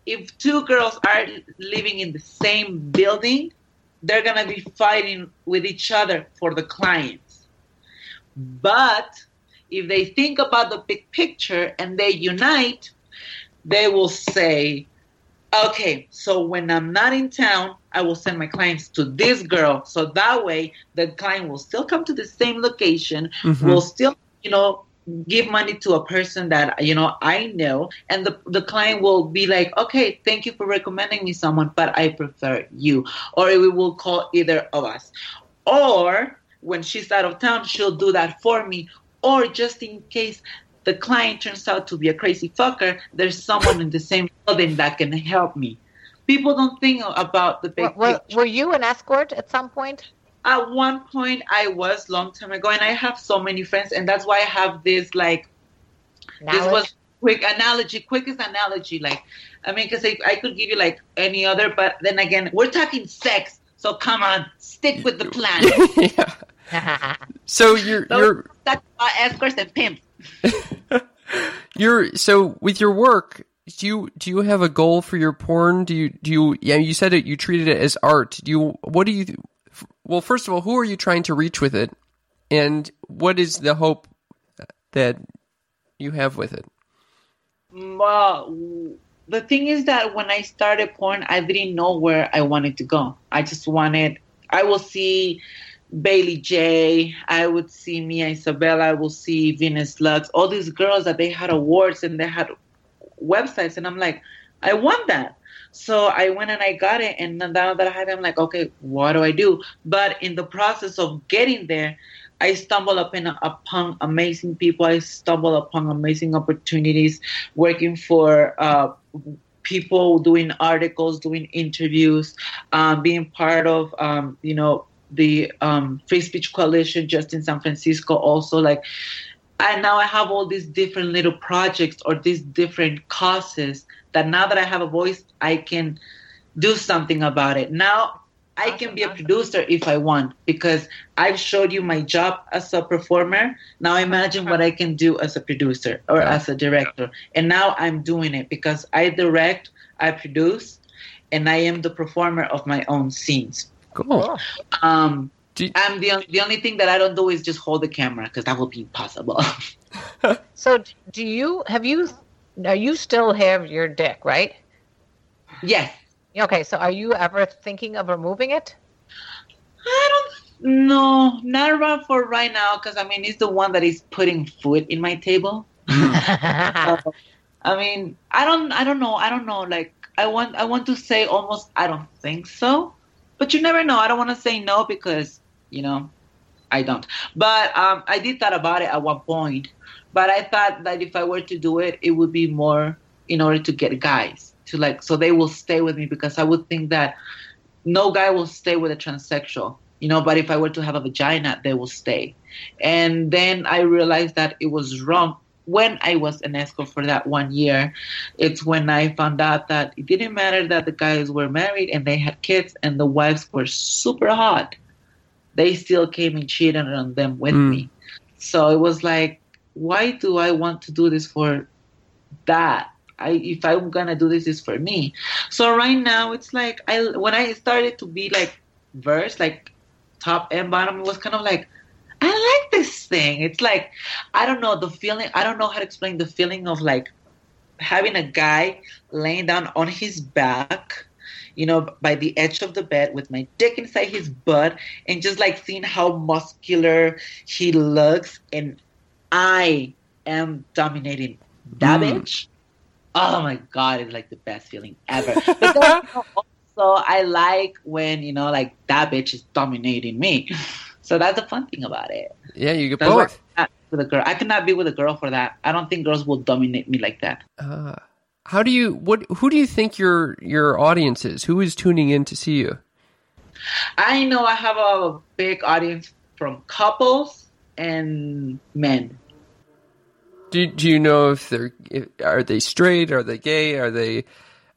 If two girls are living in the same building, they're gonna be fighting with each other for the clients. But if they think about the big picture and they unite, they will say, okay, so when I'm not in town, I will send my clients to this girl. So that way the client will still come to the same location, Mhm. will still, you know, give money to a person that you know I know and the the client will be like, "Okay, thank you for recommending me someone, but I prefer you." Or we will call either of us. Or when she's out of town, she'll do that for me. Or just in case the client turns out to be a crazy fucker, there's someone in the same building that can help me. People don't think about the big Were, picture. were you an escort at some point? At one point, I was long time ago, and I have so many friends, and that's why I have this like this was quick analogy, quickest analogy. Like, I mean, because I, I could give you like any other, but then again, we're talking sex, so come on, stick with the plan. yeah. So you're So you're we're talking about escorts and pimps. you're so with your work. Do you do you have a goal for your porn? Do you do you yeah? You said it. You treated it as art. Do you what do you? Well, first of all, who are you trying to reach with it, and what is the hope that you have with it? Well, the thing is that when I started porn, I didn't know where I wanted to go. I just wanted, I will see Bailey Jay, I would see Mia Isabella, I will see Venus Lux, all these girls that they had awards and they had websites. And I'm like, I want that. So I went and I got it. And now that I had it, I'm like, okay, what do I do? But in the process of getting there, I stumbled upon, upon amazing people. I stumbled upon amazing opportunities working for uh, people doing articles, doing interviews, um, being part of, um, you know, the um, Free Speech Coalition just in San Francisco. Also, like, and now I have all these different little projects or these different causes that now that I have a voice, I can do something about it. Now I can be a producer if I want because I've showed you my job as a performer. Now imagine what I can do as a producer or as a director. And now I'm doing it because I direct, I produce, and I am the performer of my own scenes. Cool. Um, you- I'm the, the only thing that I don't do is just hold the camera because that would be impossible. So, do you have you? Now you still have your dick, right? yes. Okay, so are you ever thinking of removing it? I don't no, not around for right now because I mean, it's the one that is putting food in my table. Uh, I mean, I don't, I don't know, I don't know. Like, I want, I want to say almost, I don't think so, but you never know. I don't want to say no because you know, I don't. But um, I did thought about it at one point, but I thought that if I were to do it, it would be more in order to get guys to like, so they will stay with me because I would think that no guy will stay with a transsexual, you know. But if I were to have a vagina, they will stay. And then I realized that it was wrong when I was an escort for that one year. It's when I found out that it didn't matter that the guys were married and they had kids and the wives were super hot. They still came and cheated on them with Mm. me. So it was like, why do I want to do this for that? I, if I'm gonna do this, is for me. So right now it's like I when I started to be like verse, like top and bottom, it was kind of like I like this thing. It's like I don't know the feeling. I don't know how to explain the feeling of like having a guy laying down on his back, you know, by the edge of the bed with my dick inside his butt, and just like seeing how muscular he looks, and I am dominating that Mm. bitch. Oh my god, it's like the best feeling ever. But then, you know, also, I like when you know, like that bitch is dominating me. So that's the fun thing about it. Yeah, you get That's both. With a girl. I cannot be with a girl for that. I don't think girls will dominate me like that. Uh, how do you what? Who do you think your your audience is? Who is tuning in to see you? I know I have a big audience from couples and men. Do do you know if they're if, are they straight? Are they gay? Are they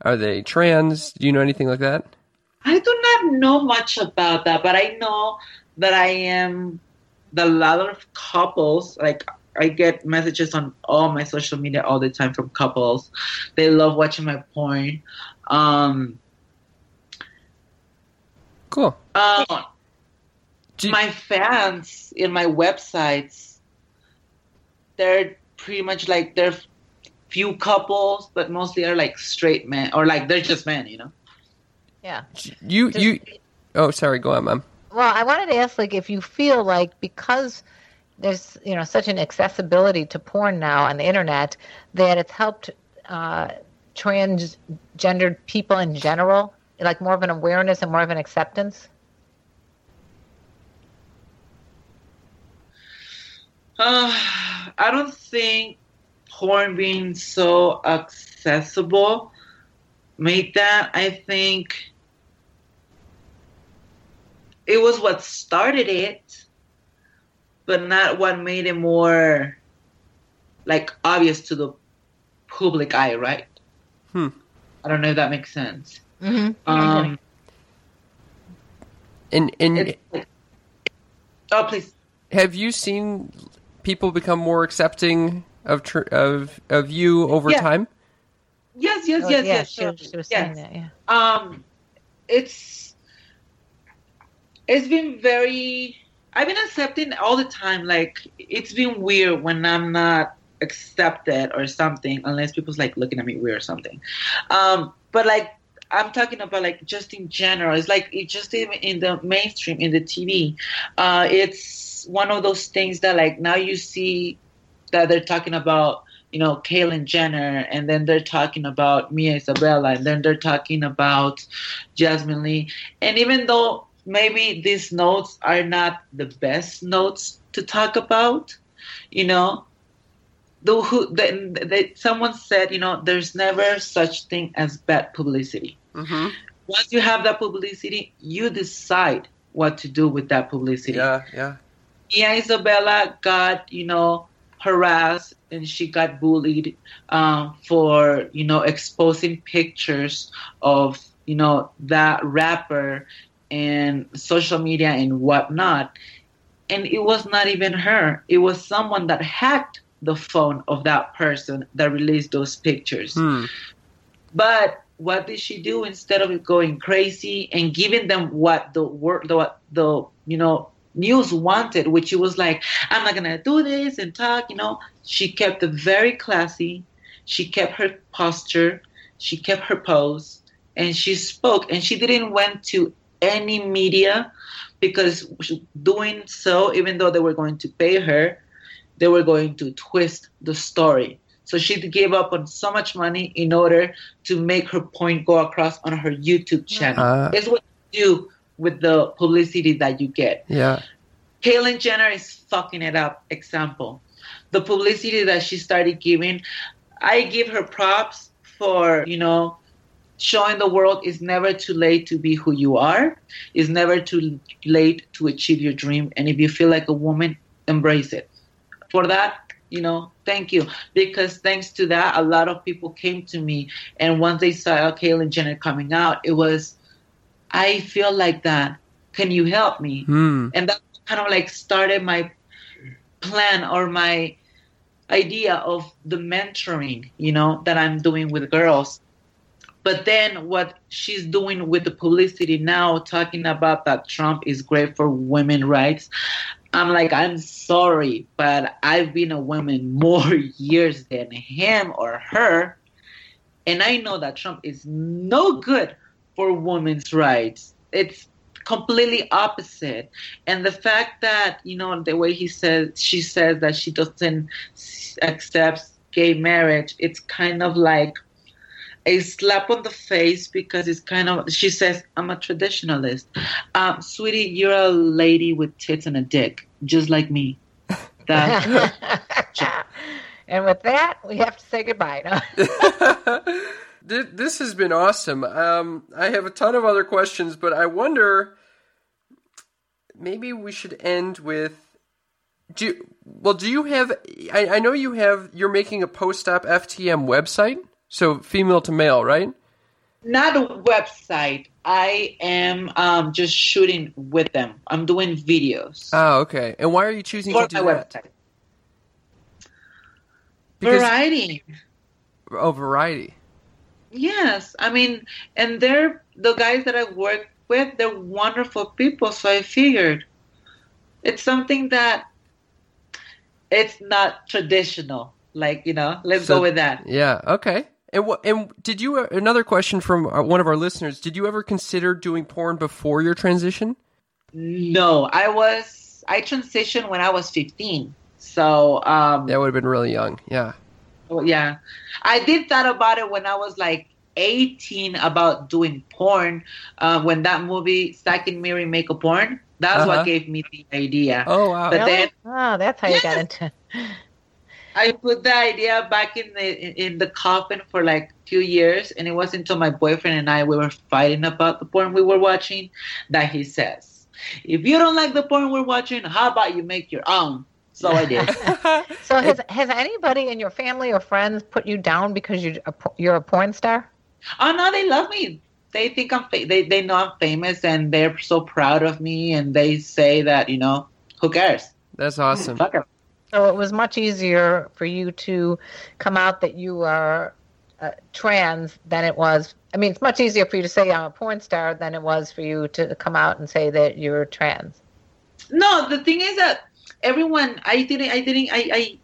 are they trans? Do you know anything like that? I do not know much about that, but I know that I am the lot of couples like I get messages on all my social media all the time from couples. They love watching my porn. Um, cool. Um, you- my fans in my websites, they're pretty much like they're few couples, but mostly are like straight men or like they're just men, you know. Yeah. you Just- you. Oh, sorry. Go on, mom. Well, I wanted to ask, like, if you feel like because there's you know such an accessibility to porn now on the internet that it's helped uh, transgendered people in general, like more of an awareness and more of an acceptance. Uh, I don't think porn being so accessible made that. I think it was what started it, but not what made it more like obvious to the public eye, right? Hmm. I don't know if that makes sense. Mm-hmm. Um, And and it's oh, please. have you seen people become more accepting of tr- of of you over Yeah. time? Yes, yes, Oh, yes, yeah, yes. she, sure. was- she was yes. saying that. Yeah. um it's it's been very i've been accepting all the time like it's been weird when i'm not accepted or something unless people's like looking at me weird or something um but like i'm talking about like just in general it's like it just even in the mainstream in the tv uh it's one of those things that like now you see that they're talking about you know, Caitlyn Jenner, and then they're talking about Mia Isabella, and then they're talking about Jasmine Lee. And even though maybe these notes are not the best notes to talk about, you know, the, who, the, the, someone said, you know, there's never such thing as bad publicity. Mm-hmm. Once you have that publicity, you decide what to do with that publicity. Yeah, yeah. Mia Isabella got, you know, harassed and she got bullied um, for, you know, exposing pictures of, you know, that rapper and social media and whatnot. And it was not even her. It was someone that hacked the phone of that person that released those pictures. Hmm. But what did she do instead of going crazy and giving them what the work the the you know news wanted, which she was like, I'm not gonna do this and talk, you know. She kept it very classy. She kept her posture. She kept her pose, and she spoke. And she didn't went to any media because doing so, even though they were going to pay her, they were going to twist the story. So she gave up on so much money in order to make her point go across on her YouTube channel. Uh. it's what you do with the publicity that you get. Yeah. Caitlyn Jenner is fucking it up. Example. The publicity that she started giving, I give her props for, you know, showing the world it's never too late to be who you are. It's never too late to achieve your dream. And if you feel like a woman, embrace it. For that, you know, thank you. Because thanks to that, a lot of people came to me. And once they saw Caitlyn Jenner coming out, it was, I feel like that. Can you help me? Hmm. and that kind of like started my plan or my idea of the mentoring you know that i'm doing with girls but then what she's doing with the publicity now talking about that trump is great for women rights i'm like i'm sorry but i've been a woman more years than him or her and i know that trump is no good for women's rights it's completely opposite and the fact that you know the way he says she says that she doesn't accept gay marriage it's kind of like a slap on the face because it's kind of she says i'm a traditionalist um, sweetie you're a lady with tits and a dick just like me that and with that, we have to say goodbye. No? Th- this has been awesome. Um, I have a ton of other questions, but I wonder maybe we should end with. Do you, well? Do you have? I, I know you have. You're making a post-op FTM website, so female to male, right? not a website I am um, just shooting with them. I'm doing videos. Oh, okay. And why are you choosing for to do my that? website. Because- Variety. Oh, variety. Yes, I mean, and they're the guys that I work with. They're wonderful people. So I figured it's something that it's not traditional. Like you know, let's So- go with that. Yeah. Okay. And what? And did you? Uh, another question from uh, one of our listeners. Did you ever consider doing porn before your transition? No, I was I transitioned when I was 15. So um, That would have been really young. Yeah. Well, yeah, I did thought about it when I was like 18 about doing porn. Uh, when that movie Zack and Miri Make a Porn, that's Uh-huh. what gave me the idea. Oh wow. But then oh, that's how you got Yes. into. I put the idea back in the in the coffin for like few years, and it wasn't until my boyfriend and I we were fighting about the porn we were watching that he says, "If you don't like the porn we're watching, how about you make your own?" So I did. So has has anybody in your family or friends put you down because you a po- you're a porn star? Oh no, they love me. They think I'm fa- they they know I'm famous and they're so proud of me and they say that you know who cares? That's awesome. Fuck 'em. So it was much easier for you to come out that you are uh, trans than it was. I mean, it's much easier for you to say I'm a porn star than it was for you to come out and say that you're trans. No, the thing is that everyone I didn't I didn't I, I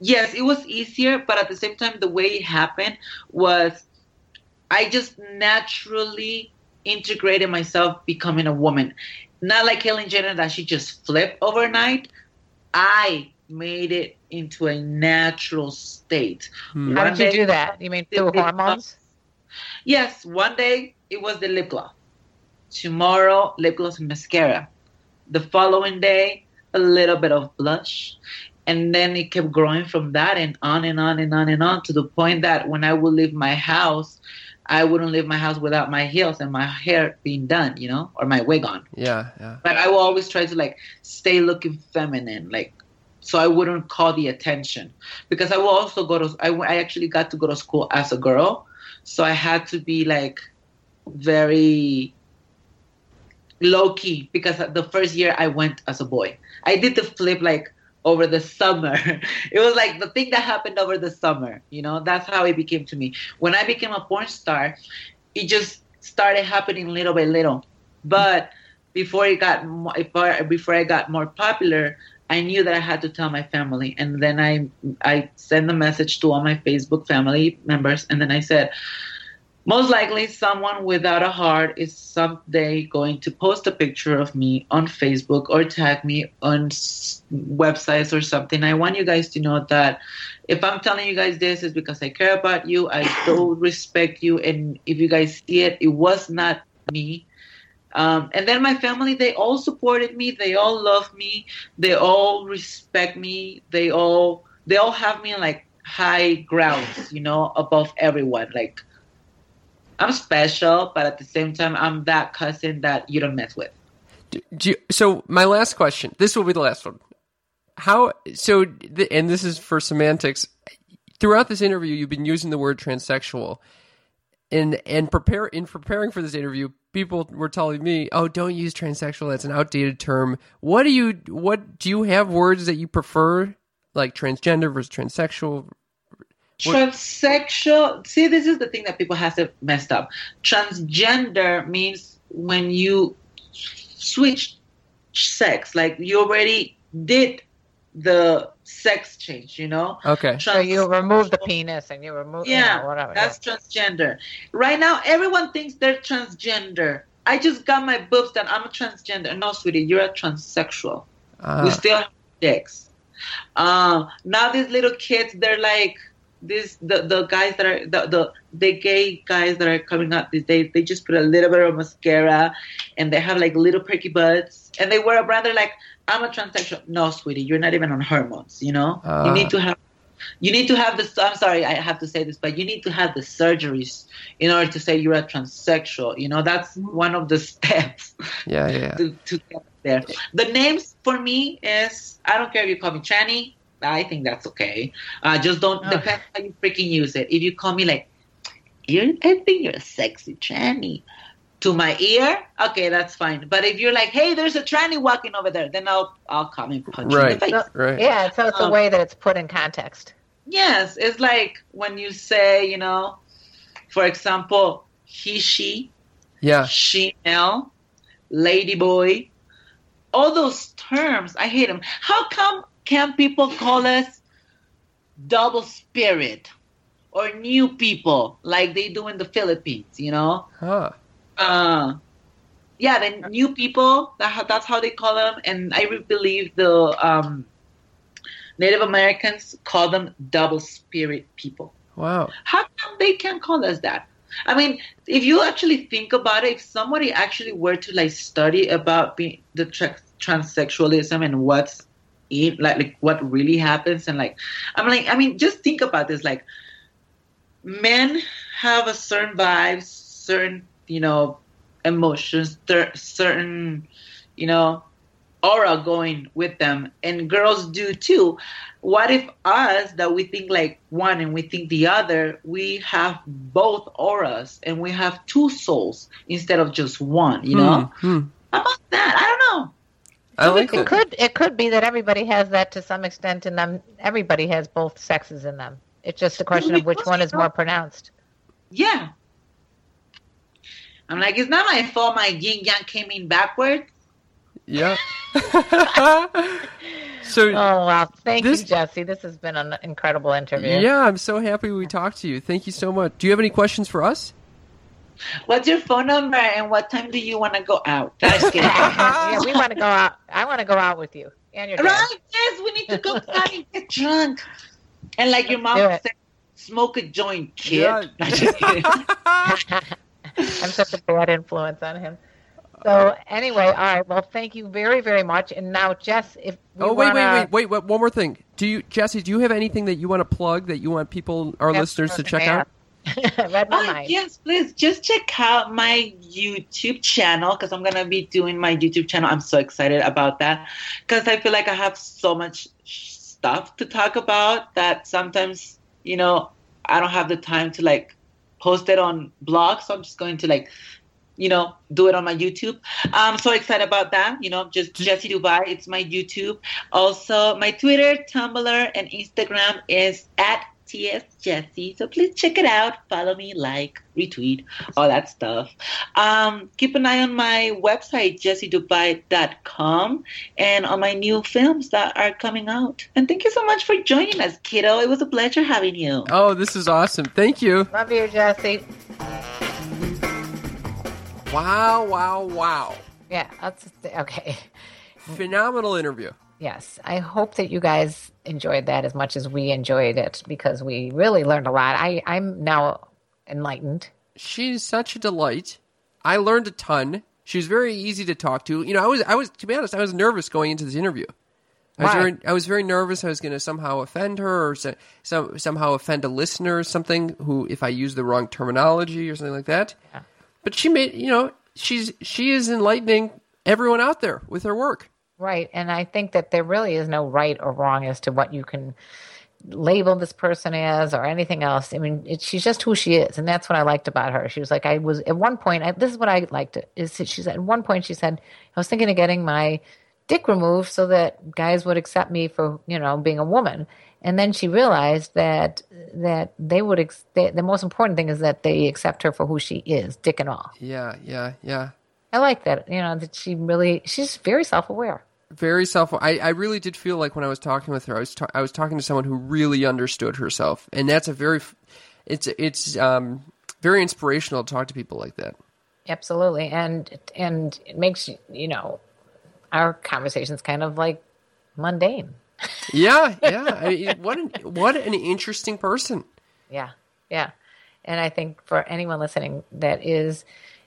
yes it was easier but at the same time the way it happened was I just naturally integrated myself becoming a woman. Not like Helen Jenner that she just flipped overnight. I made it into a natural state. Hmm. How One did you do that? You mean through It- it- hormones? Yes, one day it was the lip gloss. Tomorrow, lip gloss and mascara. The following day, a little bit of blush. And then it kept growing from that and on and on and on and on to the point that when I would leave my house, I wouldn't leave my house without my heels and my hair being done, you know, or my wig on. Yeah. Yeah. But I will always try to like stay looking feminine, like so I wouldn't call the attention. Because I will also go to I, I actually got to go to school as a girl, so I had to be like very low key because the first year I went as a boy. I did the flip like over the summer. It was like the thing that happened over the summer, you know? That's how it became to me. When I became a porn star, it just started happening little by little. But before it got before I got more popular, I knew that I had to tell my family, and then I I sent a message to all my Facebook family members, and then I said, most likely someone without a heart is someday going to post a picture of me on Facebook or tag me on s- websites or something. I want you guys to know that if I'm telling you guys this is because I care about you, I do respect you, and if you guys see it, it was not me. Um, and then my family, they all supported me. They all love me. They all respect me. They all they all have me like high grounds, you know, above everyone. Like I'm special, but at the same time, I'm that cousin that you don't mess with. Do you, so my last question. This will be the last one. How so? th- And this is for semantics. Throughout this interview, you've been using the word transsexual. And and prepare in preparing for this interview, people were telling me, "Oh, don't use transsexual. That's an outdated term." What do you what do you have words that you prefer, like transgender versus transsexual? What- Transsexual. See, this is the thing that people have to messed up. Transgender means when you switch sex, like you already did the sex change. You know. Okay. So you remove the penis and you remove Yeah, yeah, whatever. That's transgender. Right now, everyone thinks they're transgender. I just got my boobs done. I'm a transgender. No, sweetie, you're a transsexual. we Uh, still have dicks. Um, now these little kids, they're like this. The the guys that are the the the gay guys that are coming out these days. They just put a little bit of mascara, and they have like little perky butts, and they wear a brand. They're like, I'm a transsexual. No, sweetie, you're not even on hormones. You know, Uh. you need to have. You need to have this. I'm sorry, I have to say this, but you need to have the surgeries in order to say you're a transsexual. You know, that's one of the steps yeah, yeah. to, to get there. The names for me is I don't care if you call me Tranny. I think that's okay. Uh, just don't Ugh. depends how you freaking use it. If you call me like, you're, I think you're a sexy tranny. to my ear, okay, that's fine. But if you're like, hey, there's a tranny walking over there, then I'll I'll come and punch you in the face. Right. Yeah, so it's a Um, way that it's put in context. Yes, it's like when you say, you know, for example, he, she, Yeah. she, male, lady boy, all those terms, I hate them. How come can people call us double spirit or new people like they do in the Philippines, you know? Huh. Uh, yeah, the new people, that, that's how they call them. And I believe the um, Native Americans call them double spirit people. Wow. How come they can't call us that? I mean, if you actually think about it, if somebody actually were to like study about being the tra- transsexualism and what's in, like, like what really happens, and like, I'm like, I mean, just think about this. Like, men have a certain vibes, certain you know emotions, cer- certain you know aura going with them, and girls do too what if us that we think like one and we think the other we have both auras and we have two souls instead of just one you know Hmm. hmm. how about that i don't know I like It it. could it could be that everybody has that to some extent in them. Everybody has both sexes in them. It's just a question of which one is more pronounced. yeah i'm like it's not my fault my yin yang came in backwards Yeah. so Oh wow! Thank This- you, Jesse. This has been an incredible interview. yeah, I'm so happy we talked to you. Thank you so much. Do you have any questions for us? What's your phone number and what time do you want to go out yeah, we want to go out. I want to go out with you and your dad. right yes we need to go out and get drunk and like your mom said smoke a joint kid Yeah. I'm such a bad influence on him. So anyway, all right. Well, thank you very, very much. And now, Jess, if we oh wait, wanna, wait, wait, wait, wait. One more thing. Do you, Jesse? Do you have anything that you want to plug that you want people, our That's listeners, to check I out? Read oh, my Oh, mind. yes, please just check out my YouTube channel because I'm gonna be doing my YouTube channel. I'm so excited about that because I feel like I have so much stuff to talk about that sometimes you know I don't have the time to like post it on blog. So I'm just going to like you know do it on my YouTube. I'm so excited about that. You know, just Jesse Dubai. It's my YouTube. Also, my Twitter, Tumblr, and Instagram is at TS Jesse. So please check it out. Follow me, like, retweet, all that stuff. Um, keep an eye on my website, jessedubai.com, and on my new films that are coming out. And thank you so much for joining us, kiddo. It was a pleasure having you. Oh, this is awesome. Thank you. Love you, Jesse. Wow, wow, wow. Yeah, that's okay. Phenomenal interview. Yes, I hope that you guys enjoyed that as much as we enjoyed it because we really learned a lot. I, I'm now enlightened. She's such a delight. I learned a ton. She's very easy to talk to. You know, I was, I was, to be honest, I was nervous going into this interview. I was very, I was very nervous. I was going to somehow offend her, or so, some, somehow offend a listener, or something. Who, if I use the wrong terminology or something like that. Yeah. But she made, you know, she's she is enlightening everyone out there with her work. Right. And I think that there really is no right or wrong as to what you can label this person as or anything else. I mean, it, she's just who she is. And that's what I liked about her. She was like, I was at one point, I, this is what I liked is she said, at one point, she said, I was thinking of getting my dick removed so that guys would accept me for, you know, being a woman. And then she realized that that they would ex- they, the most important thing is that they accept her for who she is, dick and all. Yeah, yeah, yeah. I like that. You know, that she really she's very self-aware. very self. I, I really did feel like when I was talking with her, I was ta- I was talking to someone who really understood herself, and that's a very, it's it's um very inspirational to talk to people like that. Absolutely, and and it makes you know our conversations kind of like mundane. Yeah, yeah. I mean, what an, what an interesting person. Yeah, yeah, and I think for anyone listening that is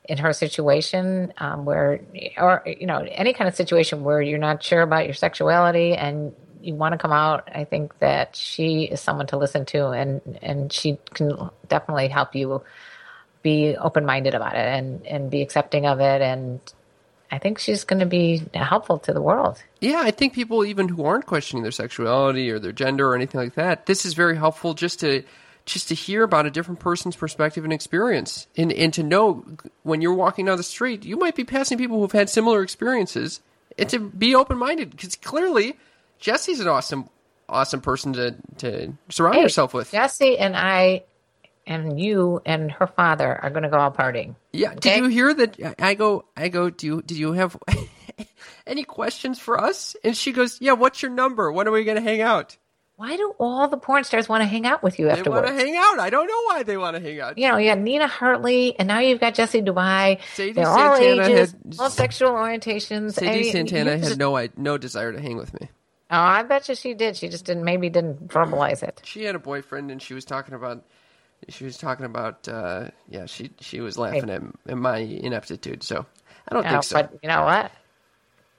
in her situation, um, where or you know any kind of situation where you're not sure about your sexuality and you want to come out, I think that she is someone to listen to, and and she can definitely help you be open minded about it and and be accepting of it and. I think she's going to be helpful to the world. Yeah, I think people even who aren't questioning their sexuality or their gender or anything like that, this is very helpful just to just to hear about a different person's perspective and experience, and and to know when you're walking down the street, you might be passing people who've had similar experiences, and to be open minded because clearly Jesse's an awesome awesome person to to surround Hey, yourself with. Jesse and I and you and her father are going to go out partying. Yeah. Okay. Did you hear that? I go. I go. Do you? Did you have any questions for us? And she goes, Yeah. What's your number? When are we going to hang out? Why do all the porn stars want to hang out with you They want to hang out. I don't know why they want to hang out. you know, you got Nina Hartley, and now you've got Jesse Dubai. Sadie They're all Santana ages, had- all sexual orientations. Sadie mean, Santana had just- no no desire to hang with me. Oh, I bet you she did. She just didn't. Maybe didn't verbalize it. She had a boyfriend, and she was talking about. She was talking about. Uh, yeah, she she was laughing at, at my ineptitude. So I don't No, think so. But you know what?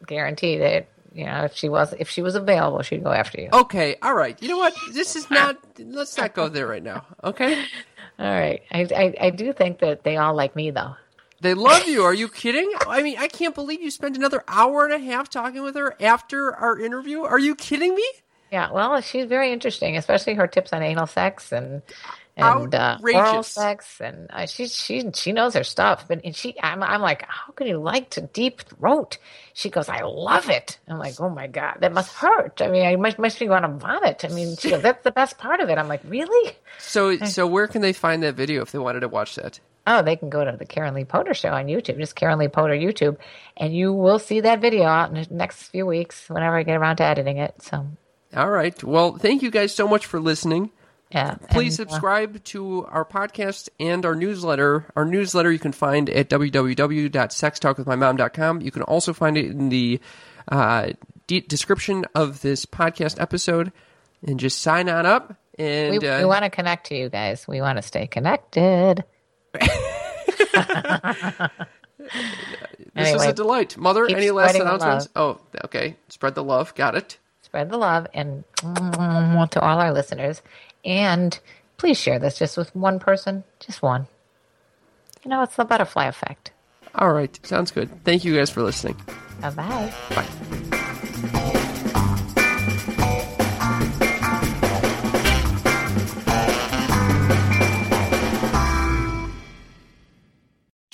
Guarantee that you know if she was if she was available, she'd go after you. Okay, all right. You know what? This is not. Let's not go there right now. Okay. All right. I, I I do think that they all like me though. They love you. Are you kidding? I mean, I can't believe you spent another hour and a half talking with her after our interview. Are you kidding me? Yeah. Well, she's very interesting, especially her tips on anal sex and and uh, oral sex, and uh, she she she knows her stuff. But and she, I'm I'm like, how can you like to deep throat? She goes, I love it. I'm like, oh my god, that must hurt. I mean, I must must be going to vomit. I mean, she goes, that's the best part of it. I'm like, really? So, so where can they find that video if they wanted to watch that? Oh, they can go to the Karen Lee Potter show on YouTube, just Karen Lee Potter YouTube, and you will see that video out in the next few weeks whenever I get around to editing it. So, All right. Well, thank you guys so much for listening. Yeah. Please and, uh, subscribe to our podcast and our newsletter. Our newsletter you can find at www.sextalkwithmymom.com. You can also find it in the uh, de- description of this podcast episode. And just sign on up. And we, uh, we want to connect to you guys. We want to stay connected. this was anyway, a delight. Mother, any last announcements? Oh, okay. Spread the love. Got it. Spread the love and to all our listeners. And please share this just with one person, just one. You know, it's the butterfly effect. All right. Sounds good. Thank you guys for listening. Bye bye.